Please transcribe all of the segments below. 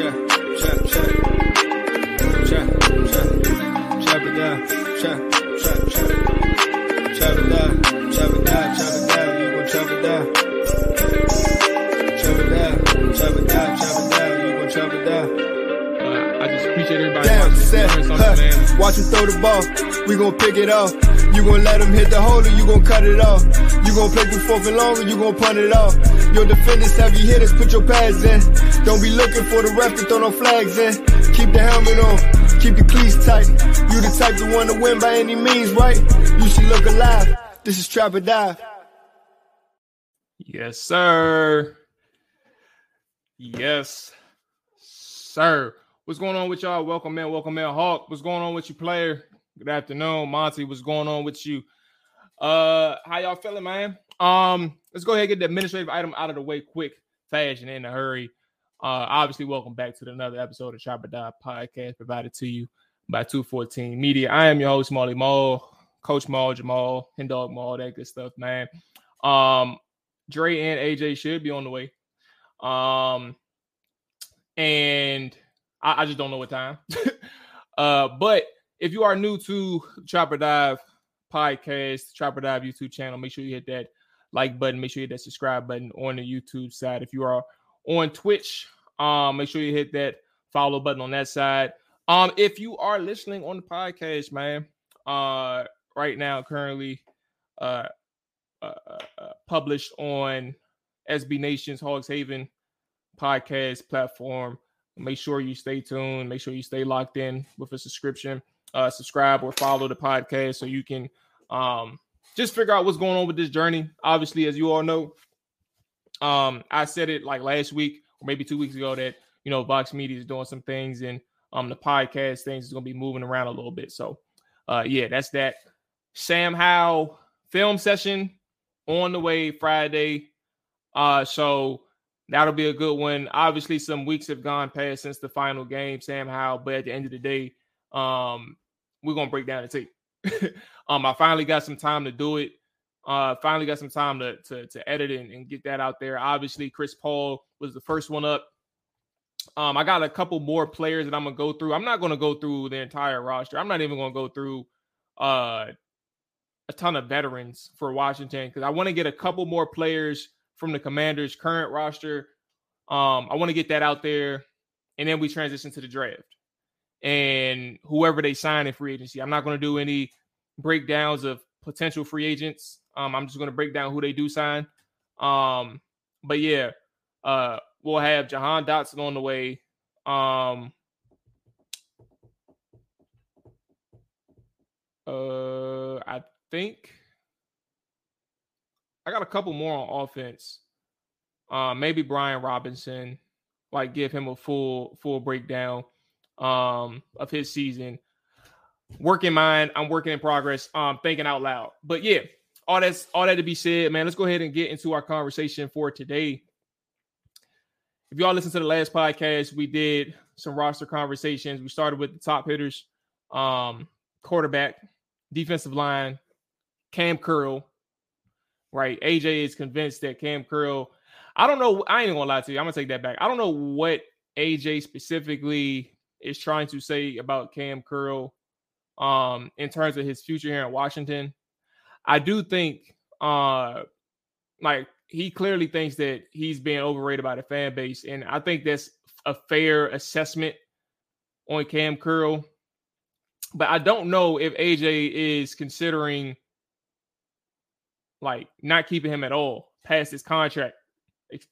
down. Chop, chop, chop. Chop, chop, chop it down. Chop, chop, chop. Chop it down, chop it down, chop it down. You gon' chop it down. Chop it down, chop it down, chop it down. You gon' chop it down. I just appreciate everybody Damn, watching. set, huh. man. Watch him throw the ball. We gon' pick it off. You gon' let him hit the hole or you gon' cut it off. You gon' play through fourth and long or you gon' punt it off. Your defenders have heavy hitters, put your pads in. Don't be looking for the ref to throw no flags in. Keep the helmet on, keep the cleats tight. You the type to want to win by any means, right? You should look alive. This is Trap or Dive. Yes, sir. Yes, sir. What's going on with y'all? Welcome in, welcome in. Hawk, what's going on with you, player? Good afternoon, Monty. What's going on with you? Uh, how y'all feeling, man? Um, let's go ahead and get the administrative item out of the way quick, fast, and in a hurry. Uh, obviously, welcome back to another episode of Trap or Dive Podcast provided to you by 214 Media. I am your host, Molly Maul, Coach Maul, Jamal, and Dog Maul, that good stuff, man. Um, Dre and AJ should be on the way. Um, and I, I just don't know what time. uh, but if you are new to Trap or Dive podcast, Trap or Dive YouTube channel, make sure you hit that like button. Make sure you hit that subscribe button on the YouTube side. If you are on Twitch, um, make sure you hit that follow button on that side. Um, if you are listening on the podcast, man, uh, right now, currently, uh, uh, uh, published on SB Nation's Hogs Haven podcast platform. Make sure you stay tuned. Make sure you stay locked in with a subscription. Uh, subscribe or follow the podcast so you can um, just figure out what's going on with this journey. Obviously, as you all know, um, I said it like last week or maybe two weeks ago that you know Vox Media is doing some things and um the podcast things is gonna be moving around a little bit. So uh yeah, that's that. Sam Howell film session on the way Friday. Uh so that'll be a good one. Obviously, some weeks have gone past since the final game, Sam Howell, but at the end of the day, um, we're gonna break down the tape. um, I finally got some time to do it. Uh, finally got some time to to, to edit and, and get that out there. Obviously, Chris Paul was the first one up. Um, I got a couple more players that I'm gonna go through. I'm not gonna go through the entire roster. I'm not even gonna go through uh a ton of veterans for Washington because I want to get a couple more players from the Commanders' current roster. Um, I want to get that out there, and then we transition to the draft and whoever they sign in free agency. I'm not going to do any breakdowns of potential free agents. Um, I'm just going to break down who they do sign. Um, but yeah, uh, we'll have Jahan Dotson on the way. Um, uh, I think I got a couple more on offense. Uh, maybe Brian Robinson, like give him a full full breakdown um of his season. Work in mind, I'm working in progress. Um, thinking out loud. But yeah, all that's all that to be said, man. Let's go ahead and get into our conversation for today. if y'all listen to the last podcast, we did some roster conversations. We started with the top hitters, um, quarterback, defensive line, Cam Curl. Right. AJ is convinced that Cam Curl. I don't know. I ain't gonna lie to you. I'm gonna take that back. I don't know what AJ specifically is trying to say about Cam Curl um in terms of his future here in Washington. I do think uh like he clearly thinks that he's being overrated by the fan base, and I think that's a fair assessment on Cam Curl. But I don't know if AJ is considering like not keeping him at all past his contract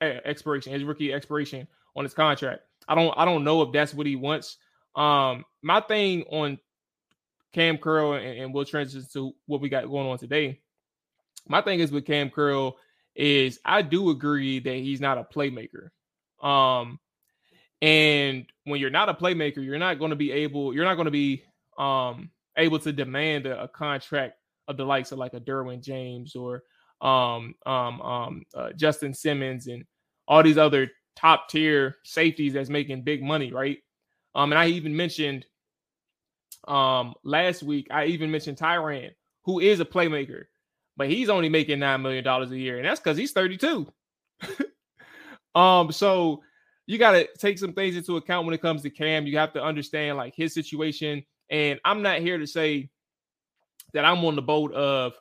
expiration, his rookie expiration on his contract. I don't I don't know if that's what he wants. Um, my thing on Cam Curl and, and we'll transition to what we got going on today. My thing is with Cam Curl is I do agree that he's not a playmaker. Um, and when you're not a playmaker, you're not going to be able, you're not going to be um able to demand a, a, contract of the likes of like a Derwin James or um um um uh, Justin Simmons and all these other top tier safeties that's making big money, right? Um, and I even mentioned um last week, I even mentioned Tyrann, who is a playmaker, but he's only making nine million dollars a year, and that's because he's 32. um, so you got to take some things into account when it comes to Cam. You have to understand like his situation, and I'm not here to say that I'm on the boat of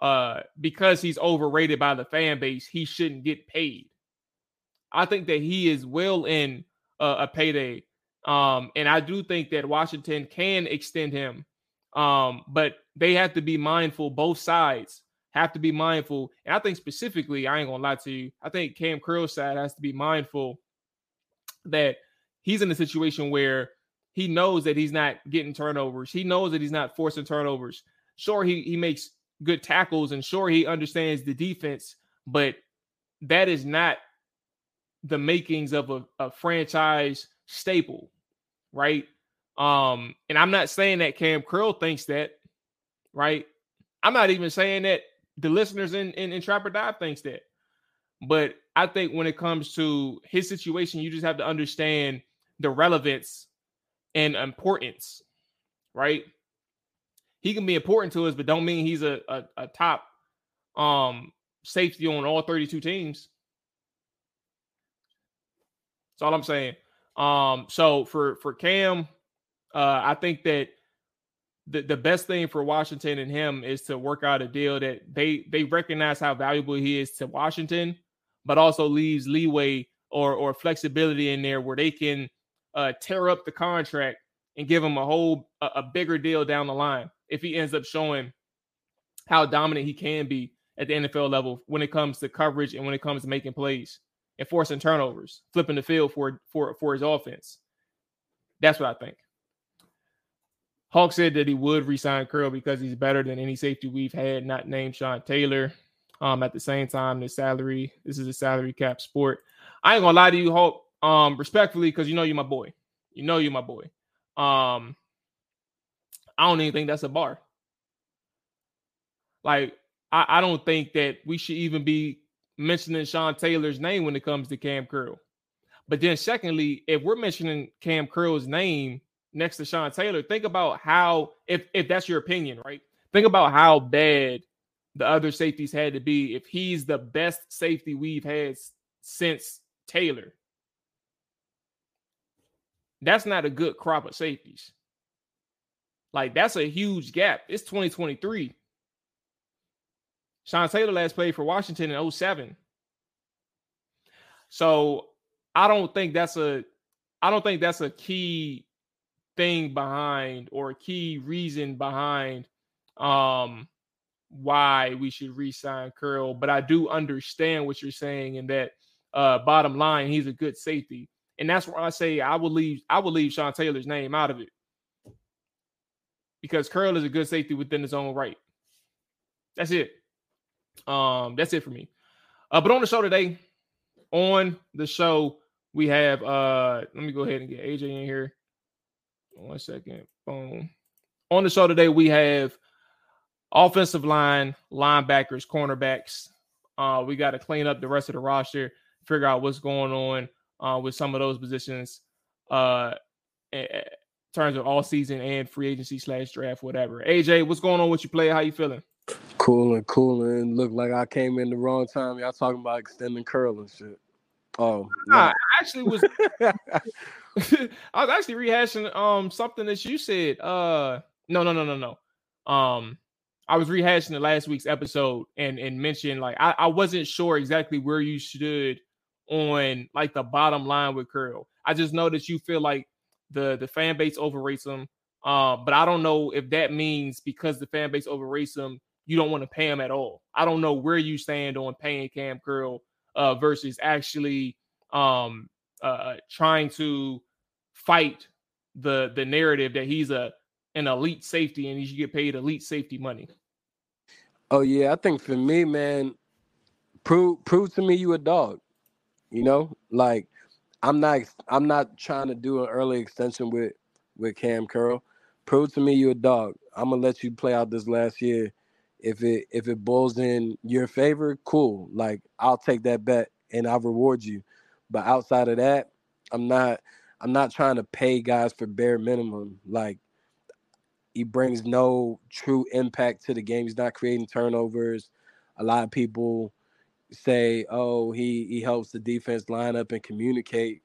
uh because he's overrated by the fan base, he shouldn't get paid. I think that he is well in uh, a payday. Um, and I do think that Washington can extend him. Um, but they have to be mindful, both sides have to be mindful. And I think specifically, I ain't gonna lie to you, I think Cam Curl's side has to be mindful that he's in a situation where he knows that he's not getting turnovers. He knows that he's not forcing turnovers. Sure, he, he makes good tackles and sure he understands the defense, but that is not the makings of a, a franchise staple, right? Um, and I'm not saying that Cam Curl thinks that, right? I'm not even saying that the listeners in, in, in Trap or Dive thinks that. But I think when it comes to his situation, you just have to understand the relevance and importance, right? He can be important to us, but don't mean he's a, a, a top um safety on all 32 teams. That's all I'm saying. Um, so for for Cam, uh, I think that the, the best thing for Washington and him is to work out a deal that they they recognize how valuable he is to Washington, but also leaves leeway or or flexibility in there where they can uh, tear up the contract and give him a whole a, a bigger deal down the line if he ends up showing how dominant he can be at the NFL level when it comes to coverage and when it comes to making plays and forcing turnovers, flipping the field for for for his offense. That's what I think. Hawk said that he would resign Curl because he's better than any safety we've had, not named Sean Taylor. Um, at the same time, the salary, this is a salary cap sport. I ain't gonna lie to you, Hawk, um, respectfully, because you know you're my boy. You know you're my boy. Um, I don't even think that's a bar. Like, I, I don't think that we should even be mentioning Sean Taylor's name when it comes to Cam Curl. But then, secondly, if we're mentioning Cam Curl's name next to Sean Taylor, think about how, if if that's your opinion, right? Think about how bad the other safeties had to be if he's the best safety we've had since Taylor. That's not a good crop of safeties. Like that's a huge gap. It's 2023. Sean Taylor last played for Washington in 07. So I don't think that's a I don't think that's a key thing behind or a key reason behind um why we should re-sign Curl. But I do understand what you're saying in that uh bottom line, he's a good safety. And that's why I say I will leave I will leave Sean Taylor's name out of it. Because Curl is a good safety within his own right. That's it. Um, that's it for me. Uh, but on the show today, on the show, we have uh let me go ahead and get AJ in here. One second. Boom. On the show today, we have offensive line, linebackers, cornerbacks. Uh, we got to clean up the rest of the roster, figure out what's going on uh, with some of those positions, uh, in terms of all season and free agency slash draft, whatever. AJ, what's going on with you, player? How you feeling? Cooling, cooling. Look like I came in the wrong time. Y'all talking about extending curl and shit. Oh, nah, I actually was. I was actually rehashing um something that you said. Uh, no, no, no, no, no. Um, I was rehashing the last week's episode and and mentioned like I, I wasn't sure exactly where you stood on like the bottom line with Curl. I just know that you feel like the the fan base overrates him. Um, but I don't know if that means because the fan base overrates him, you don't want to pay him at all. I don't know where you stand on paying Cam Curl uh, versus actually um, uh, trying to fight the the narrative that he's a an elite safety and he should get paid elite safety money. Oh yeah, I think for me, man, prove prove to me you a dog. You know, like I'm not I'm not trying to do an early extension with with Cam Curl. Prove to me you a dog. I'm gonna let you play out this last year. If it if it boils in your favor, cool. Like I'll take that bet and I'll reward you. But outside of that, I'm not I'm not trying to pay guys for bare minimum. Like he brings no true impact to the game. He's not creating turnovers. A lot of people say, "Oh, he he helps the defense line up and communicate."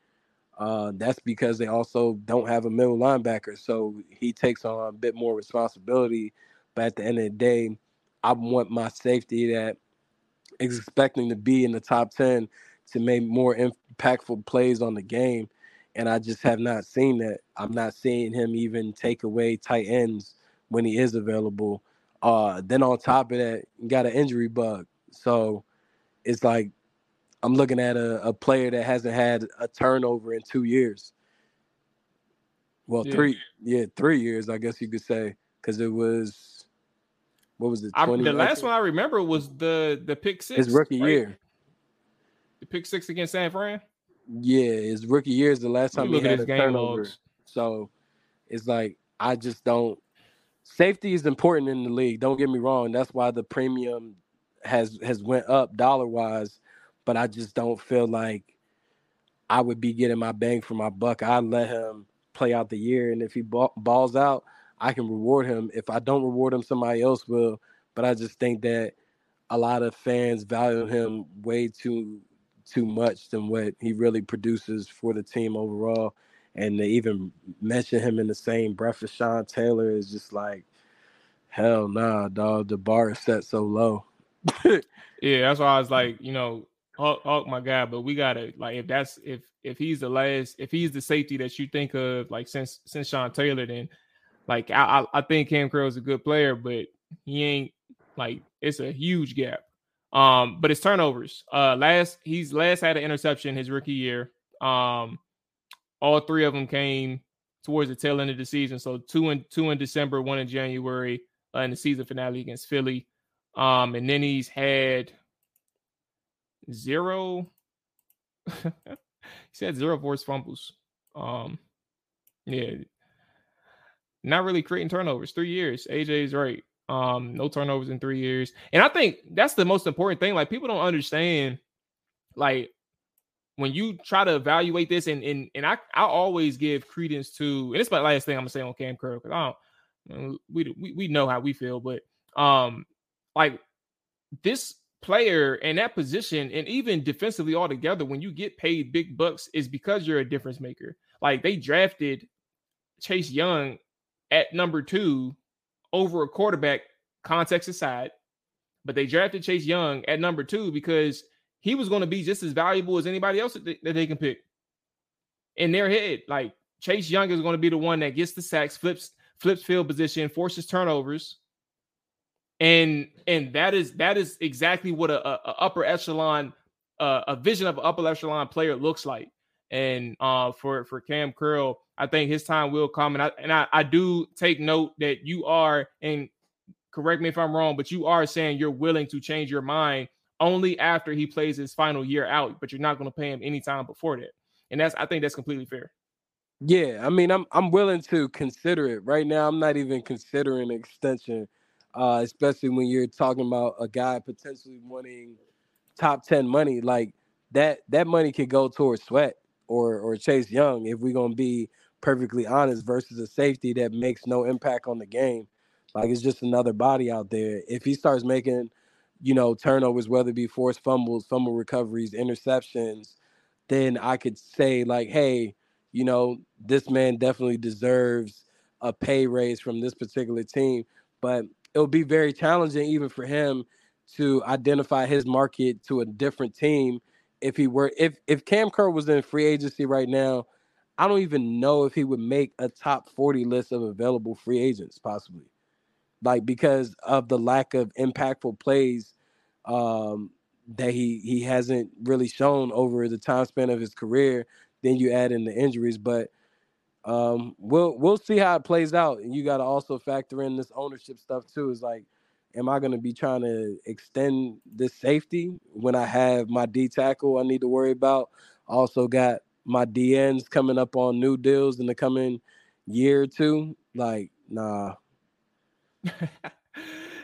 Uh, that's because they also don't have a middle linebacker, so he takes on a bit more responsibility. But at the end of the day, I want my safety that is expecting to be in the top ten to make more impactful plays on the game and I just have not seen that. I'm not seeing him even take away tight ends when he is available. Uh, then on top of that, got an injury bug, so it's like I'm looking at a, a player that hasn't had a turnover in two years. Well, yeah. three, yeah, three years, I guess you could say, because it was what was it? I, the last one I remember was the the pick six. His rookie right? year. The pick six against San Fran. Yeah, his rookie year is the last time he had a turnover. Logs. So it's like I just don't. Safety is important in the league. Don't get me wrong. That's why the premium has has went up dollar wise. But I just don't feel like I would be getting my bang for my buck. I let him play out the year, and if he balls out, I can reward him. If I don't reward him, somebody else will. But I just think that a lot of fans value him way too too much than what he really produces for the team overall. And to even mention him in the same breath as Sean Taylor is just like, hell nah, dog. The bar is set so low. yeah, that's why I was like, you know, Hulk, Hawk, my guy, but we gotta like if that's if if he's the last if he's the safety that you think of like since since Sean Taylor, then like I I, think Cam is a good player, but he ain't like it's a huge gap. Um, but his turnovers. Uh, last he's last had an interception his rookie year. Um, all three of them came towards the tail end of the season. So two in two in December, one in January, uh, in the season finale against Philly. Um, and then he's had zero. he's had zero forced fumbles. Um, yeah, not really creating turnovers. Three years. AJ's right. Um, no turnovers in three years. And I think that's the most important thing. Like people don't understand, like when you try to evaluate this, and and and I I always give credence to, and it's my last thing I'm gonna say on Cam Curl because I don't we, we we know how we feel, but um like this player and that position and even defensively altogether, when you get paid big bucks, is because you're a difference maker. Like they drafted Chase Young at number two over a quarterback, context aside. But they drafted Chase Young at number two because he was going to be just as valuable as anybody else that they, that they can pick. In their head, like Chase Young is going to be the one that gets the sacks, flips flips field position, forces turnovers, and and that is that is exactly what a, a, upper echelon, uh, a vision of an upper echelon player looks like. And uh, for for Cam Curl, I think his time will come. And I and I, I do take note that you are, and correct me if I'm wrong, but you are saying you're willing to change your mind only after he plays his final year out, but you're not going to pay him anytime before that. And that's I think that's completely fair. Yeah, I mean, I'm I'm willing to consider it. Right now, I'm not even considering extension, uh, especially when you're talking about a guy potentially wanting top ten money. Like that, that money could go towards sweat or or Chase Young, if we're gonna be perfectly honest, versus a safety that makes no impact on the game. Like it's just another body out there. If he starts making, you know, turnovers, whether it be forced fumbles, fumble recoveries, interceptions, then I could say like, hey, you know, this man definitely deserves a pay raise from this particular team. But it'll be very challenging even for him to identify his market to a different team if he were if if Cam Curl was in free agency right now, I don't even know if he would make a top 40 list of available free agents possibly. Like because of the lack of impactful plays um, that he he hasn't really shown over the time span of his career, then you add in the injuries, but um, we'll we'll see how it plays out. And you got to also factor in this ownership stuff too. Is like am I going to be trying to extend this safety when I have my D tackle I need to worry about? Also got my DNs coming up on new deals in the coming year or two. Like, nah.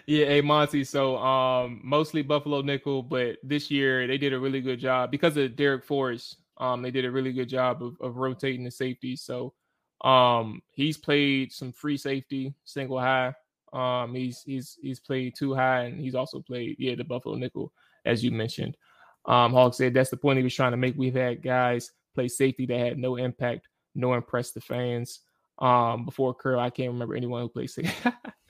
yeah, hey Monty. So um mostly Buffalo nickel, but this year they did a really good job because of Darrick Forrest. Um, they did a really good job of, of rotating the safety. So um he's played some free safety, single high. Um, he's he's he's played too high, and he's also played yeah the Buffalo nickel as you mentioned. Um, Hawk said that's the point he was trying to make. We've had guys play safety that had no impact, no impressed the fans. Um, before Curl, I can't remember anyone who played safety.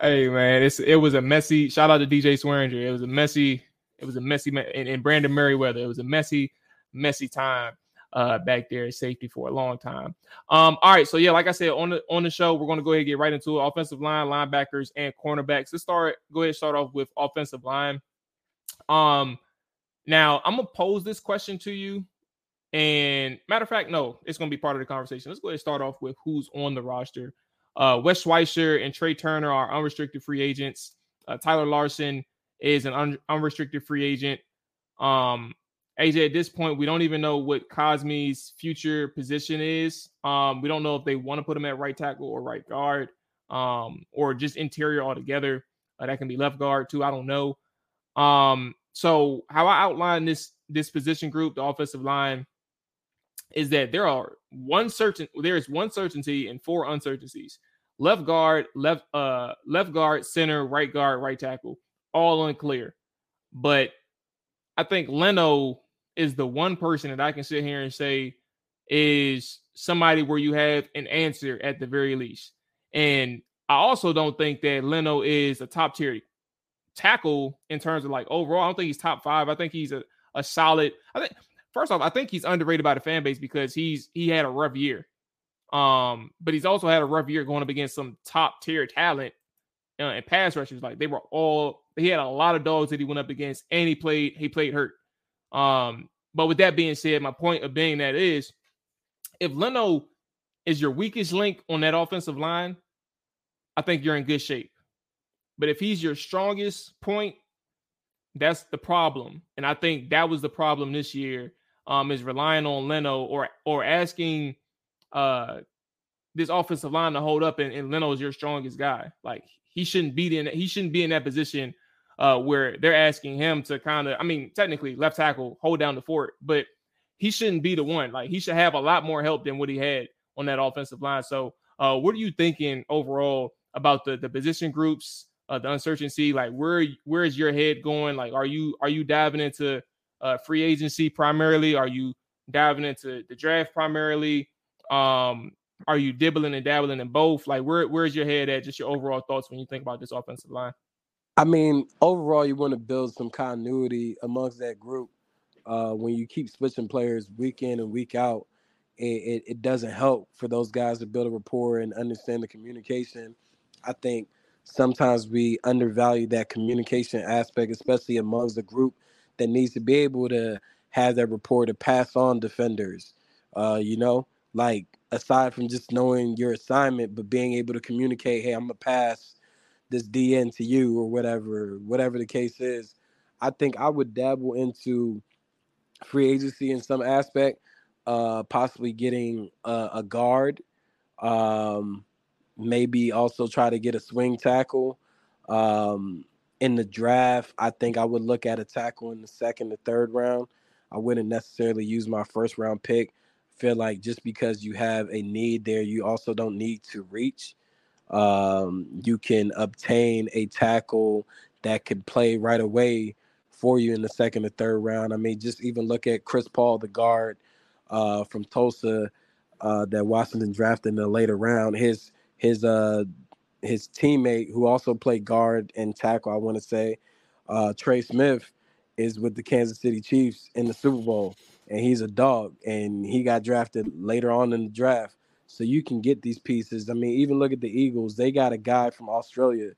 hey man, it's it was a messy. Shout out to DJ Swearinger. It was a messy. It was a messy and, and Brandon Meriweather. It was a messy, messy time uh, back there at safety for a long time. Um, all right, so yeah, like I said on the on the show, we're going to go ahead and get right into it. Offensive line, linebackers, and cornerbacks. Let's start. Go ahead, start off with offensive line. Um, now I'm gonna pose this question to you, and matter of fact, no, it's gonna be part of the conversation. Let's go ahead and start off with who's on the roster. Uh, Wes Schweitzer and Trai Turner are unrestricted free agents. Uh, Tyler Larsen is an un- unrestricted free agent. Um, AJ, at this point, we don't even know what Cosmi's future position is. Um, we don't know if they want to put him at right tackle or right guard, um, or just interior altogether. Uh, that can be left guard too. I don't know. Um, so how I outline this this position group, the offensive line, is that there are one certain there is one certainty and four uncertainties. Left guard, left uh left guard, center, right guard, right tackle, all unclear. But I think Leno is the one person that I can sit here and say is somebody where you have an answer at the very least. And I also don't think that Leno is a top tier tackle in terms of like overall. I don't think he's top five. I think he's a, a solid. I think first off, I think he's underrated by the fan base because he's he had a rough year. Um, but he's also had a rough year going up against some top tier talent uh, and pass rushers. Like they were all he had a lot of dogs that he went up against, and he played he played hurt. Um, but with that being said, my point of being that is if Leno is your weakest link on that offensive line, I think you're in good shape. But if he's your strongest point, that's the problem. And I think that was the problem this year. Um, is relying on Leno or or asking uh this offensive line to hold up and, and Leno is your strongest guy. Like he shouldn't be in he shouldn't be in that position uh, where they're asking him to kind of, I mean, technically left tackle, hold down the fort, but he shouldn't be the one. Like he should have a lot more help than what he had on that offensive line. So, uh, what are you thinking overall about the the position groups, uh, the uncertainty? Like, where where is your head going? Like, are you are you diving into uh, free agency primarily? Are you diving into the draft primarily? Um, are you dibbling and dabbling in both? Like, where where's your head at? Just your overall thoughts when you think about this offensive line. I mean, overall, you want to build some continuity amongst that group. Uh, when you keep switching players week in and week out, it, it, it, doesn't help for those guys to build a rapport and understand the communication. I think sometimes we undervalue that communication aspect, especially amongst the group that needs to be able to have that rapport to pass on defenders. Uh, you know, like aside from just knowing your assignment, but being able to communicate, hey, I'm gonna pass this DN to you or whatever, whatever the case is. I think I would dabble into free agency in some aspect, uh, possibly getting a, a guard, um, maybe also try to get a swing tackle. Um, in the draft, I think I would look at a tackle in the second or third round. I wouldn't necessarily use my first round pick feel like just because you have a need there, you also don't need to reach. Um, you can obtain a tackle that could play right away for you in the second or third round. I mean, just even look at Chris Paul, the guard uh, from Tulsa uh, that Washington drafted in the later round. His his uh his teammate who also played guard and tackle, I want to say, uh, Trey Smith, is with the Kansas City Chiefs in the Super Bowl, and he's a dog, and he got drafted later on in the draft. So you can get these pieces. I mean, even look at the Eagles; they got a guy from Australia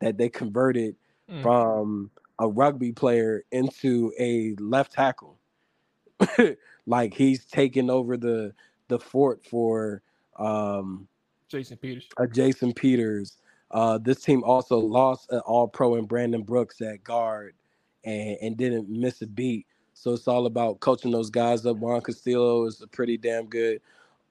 that they converted mm. from a rugby player into a left tackle. like he's taking over the the fort for um Jason Peters. Uh, Jason Peters. Uh, this team also lost an All Pro and Brandon Brooks at guard, and and didn't miss a beat. So it's all about coaching those guys up. Juan Castillo is a pretty damn good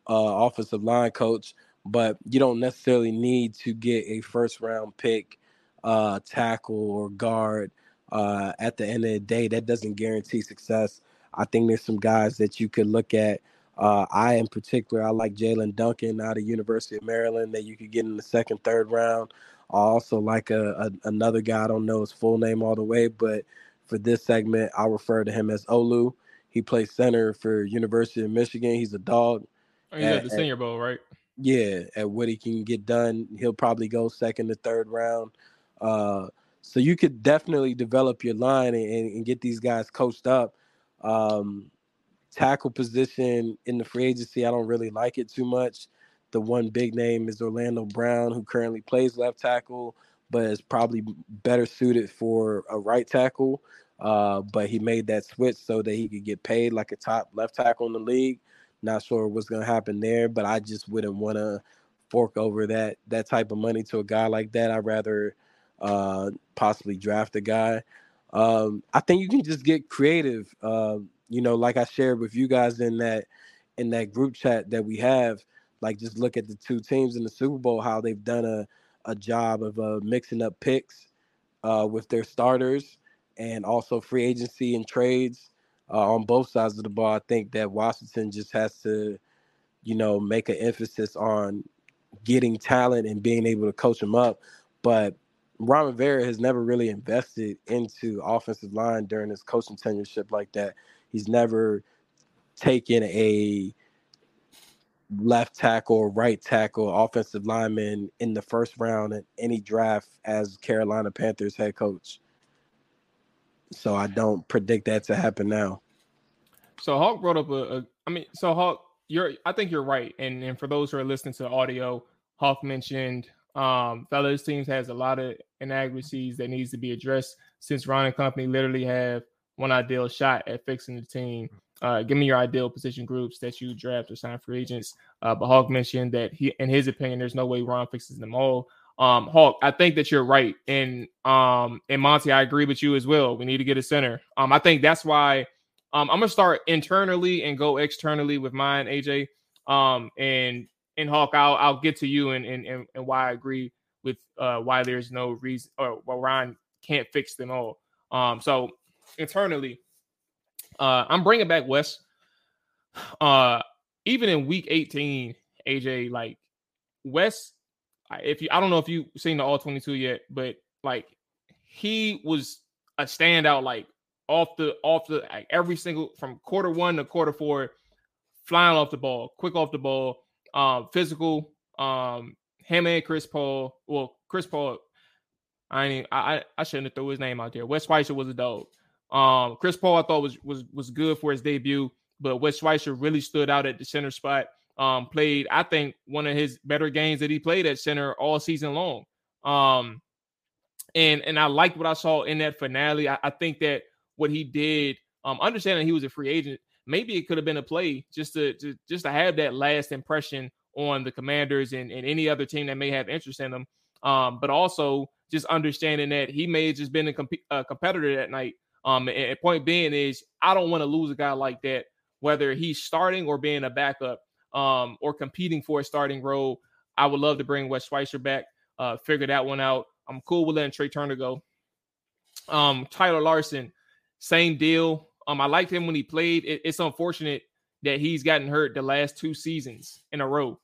uh, offensive line coach, but you don't necessarily need to get a first round pick, uh, tackle or guard. Uh, at the end of the day, that doesn't guarantee success. I think there's some guys that you could look at uh, I, in particular, I like Jaelyn Duncan out of University of Maryland that you could get in the second, third round. I also like a, a, another guy. I don't know his full name all the way, but for this segment, I'll refer to him as Olu. He plays center for University of Michigan. He's a dog. Oh, he's at, at the Senior Bowl, right? Yeah, at what he can get done, he'll probably go second to third round. Uh, so you could definitely develop your line and, and get these guys coached up. Um, tackle position in the free agency, I don't really like it too much. The one big name is Orlando Brown, who currently plays left tackle, but is probably better suited for a right tackle. Uh, but he made that switch so that he could get paid like a top left tackle in the league. Not sure what's going to happen there, but I just wouldn't want to fork over that that type of money to a guy like that. I'd rather uh, possibly draft a guy. Um, I think you can just get creative. Uh, you know, like I shared with you guys in that in that group chat that we have, like just look at the two teams in the Super Bowl, how they've done a, a job of uh, mixing up picks uh, with their starters and also free agency and trades uh, on both sides of the ball. I think that Washington just has to, you know, make an emphasis on getting talent and being able to coach them up. But Ron Rivera has never really invested into offensive line during his coaching tenureship like that. He's never taken a left tackle right tackle, offensive lineman in the first round in any draft as Carolina Panthers head coach. So I don't predict that to happen now. So Hawk brought up a, a I mean, so Hawk, you're I think you're right. And and for those who are listening to audio, Hawk mentioned um fellas teams has a lot of inaccuracies that needs to be addressed since Ron and company literally have one ideal shot at fixing the team. Uh, give me your ideal position groups that you draft or sign for agents. Uh, but Hawk mentioned that he, in his opinion, there's no way Ron fixes them all. Um, Hawk, I think that you're right, and um, and Monty, I agree with you as well. We need to get a center. Um, I think that's why um, I'm gonna start internally and go externally with mine, AJ. Um, and and Hawk, I'll I'll get to you and and and, and why I agree with uh why there's no reason or why Ron can't fix them all. Um, so internally. Uh, I'm bringing back Wes. Uh, even in week 18, AJ, like Wes, if you, I don't know if you've seen the All 22 yet, but like he was a standout, like off the off the like, every single from quarter one to quarter four, flying off the ball, quick off the ball, um, physical. Um, him and Chris Paul. Well, Chris Paul. I ain't, I I shouldn't have threw his name out there. Wes Schweitzer was a dog. Um, Chris Paul I thought was was was good for his debut, but Wes Schweitzer really stood out at the center spot. Um, played I think one of his better games that he played at center all season long. Um, and and I liked what I saw in that finale. I, I think that what he did, um, understanding he was a free agent, maybe it could have been a play just to, to just to have that last impression on the Commanders and, and any other team that may have interest in them. Um, but also just understanding that he may have just been a, comp- a competitor that night um, and, point being is I don't want to lose a guy like that, whether he's starting or being a backup, um, or competing for a starting role. I would love to bring Wes Schweitzer back, uh, figure that one out. I'm cool with letting Trai Turner go. Um, Tyler Larsen, same deal. Um, I liked him when he played. It, it's unfortunate that he's gotten hurt the last two seasons in a row.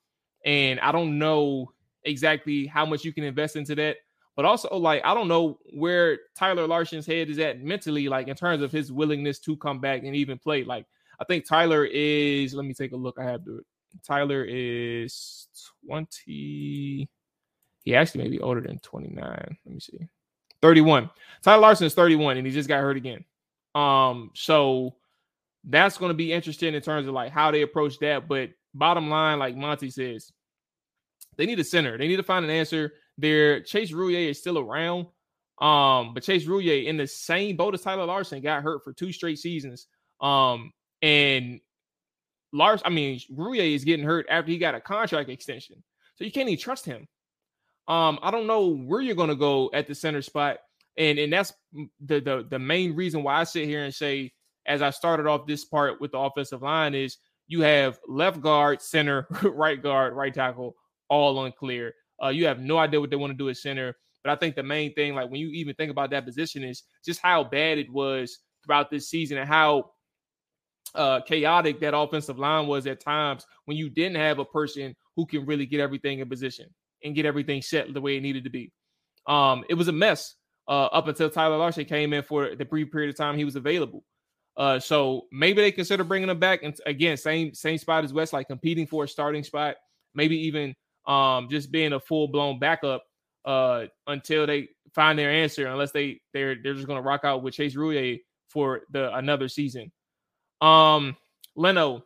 And I don't know exactly how much you can invest into that. But also, like, I don't know where Tyler Larsen's head is at mentally, like in terms of his willingness to come back and even play. Like, I think Tyler is, let me take a look. I have to Tyler is 20. He actually may be older than 29. Let me see. 31. Tyler Larsen is 31 and he just got hurt again. Um, so that's going to be interesting in terms of like how they approach that. But bottom line, like Monty says, they need a center. They need to find an answer. There, Chase Roullier is still around. Um, but Chase Roullier in the same boat as Tyler Larsen got hurt for two straight seasons. Um, and Lars, I mean, Roullier is getting hurt after he got a contract extension. So you can't even trust him. Um, I don't know where you're gonna go at the center spot. And and that's the the the main reason why I sit here and say, as I started off this part with the offensive line, is you have left guard, center, right guard, right tackle, all unclear. Uh, you have no idea what they want to do at center. But I think the main thing, like when you even think about that position, is just how bad it was throughout this season and how uh, chaotic that offensive line was at times when you didn't have a person who can really get everything in position and get everything set the way it needed to be. Um, it was a mess uh, up until Tyler Larsen came in for the brief period of time he was available. Uh, so maybe they consider bringing him back. And again, same same spot as West, like competing for a starting spot. Maybe even um, just being a full blown backup uh, until they find their answer. Unless they they're they're just to rock out with Chase Roullier for the another season. Um, Leno,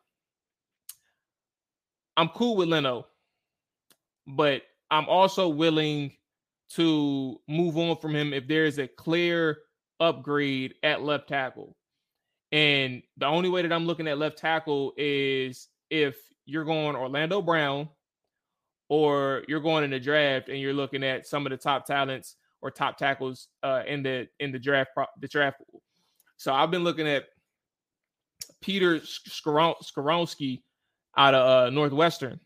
I'm cool with Leno, but I'm also willing to move on from him if there is a clear upgrade at left tackle. And the only way that I'm looking at left tackle is if you're going Orlando Brown or you're going in the draft and you're looking at some of the top talents or top tackles uh, in the in the draft the draft pool. So I've been looking at Peter Skoronski out of uh, Northwestern.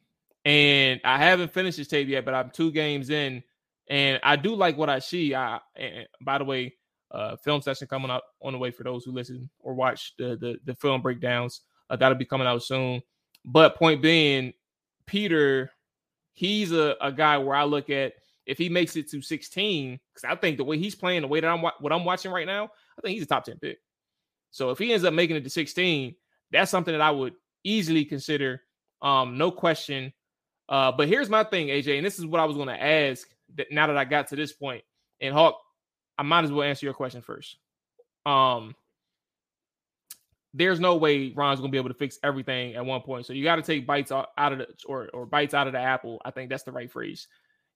And I haven't finished his tape yet, but I'm two games in, and I do like what I see. I, by the way, uh, film session coming up on the way for those who listen or watch the the, the film breakdowns. Uh, that'll be coming out soon. But point being, Peter, he's a, a guy where I look at if he makes it to 16, because I think the way he's playing, the way that I'm what I'm watching right now, I think he's a top 10 pick. So if he ends up making it to 16, that's something that I would easily consider. Um, no question. Uh, but here's my thing, AJ, and this is what I was going to ask that now that I got to this point. And Hawk, I might as well answer your question first. Um, there's no way Ron's to be able to fix everything at one point. So you got to take bites out of the or or bites out of the apple. I think that's the right phrase.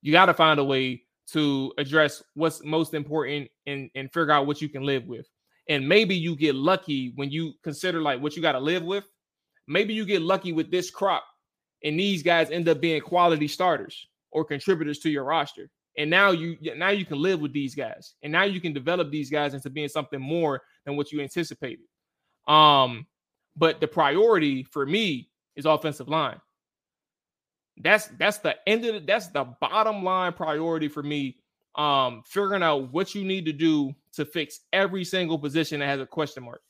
You got to find a way to address what's most important and and figure out what you can live with and maybe you get lucky when you consider like what you got to live with. Maybe you get lucky with this crop, and these guys end up being quality starters or contributors to your roster. And now you now you can live with these guys, and now you can develop these guys into being something more than what you anticipated. Um, but the priority for me is offensive line. That's that's the end of the, that's the bottom line priority for me um, figuring out what you need to do to fix every single position that has a question mark.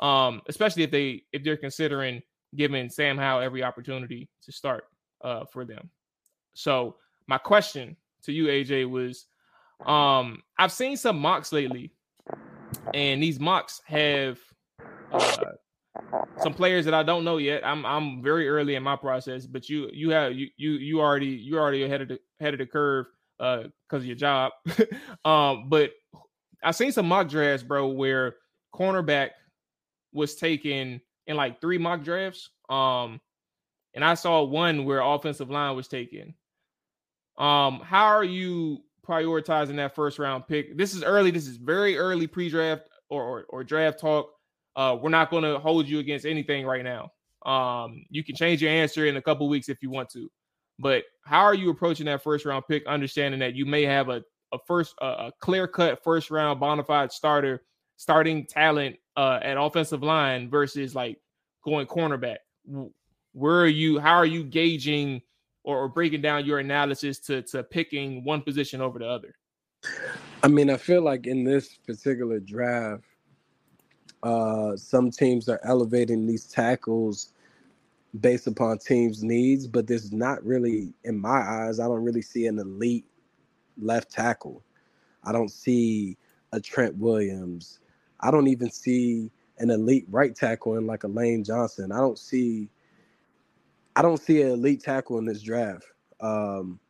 Um, especially if they if they're considering giving Sam Howell every opportunity to start uh for them. So my question to you, AJ, was um I've seen some mocks lately, and these mocks have uh some players that I don't know yet. I'm I'm very early in my process, but you you have you you you already you already ahead of the ahead of the curve uh because of your job. um, but I've seen some mock drafts, bro, where cornerback was taken in like three mock drafts. Um, and I saw one where offensive line was taken. Um, how are you prioritizing that first round pick? This is early. This is very early pre-draft or or, or draft talk. Uh, we're not going to hold you against anything right now. Um, you can change your answer in a couple weeks if you want to. But how are you approaching that first round pick, understanding that you may have a, a first a, clear cut first round bona fide starter, starting talent uh, at offensive line versus like going cornerback? Where are you? How are you gauging or, or breaking down your analysis to to picking one position over the other? I mean, I feel like in this particular draft, uh, some teams are elevating these tackles based upon teams' needs, but there's not really, in my eyes, I don't really see an elite left tackle. I don't see a Trent Williams. I don't even see an elite right tackle in like a Lane Johnson. I don't see I don't see an elite tackle in this draft. Um,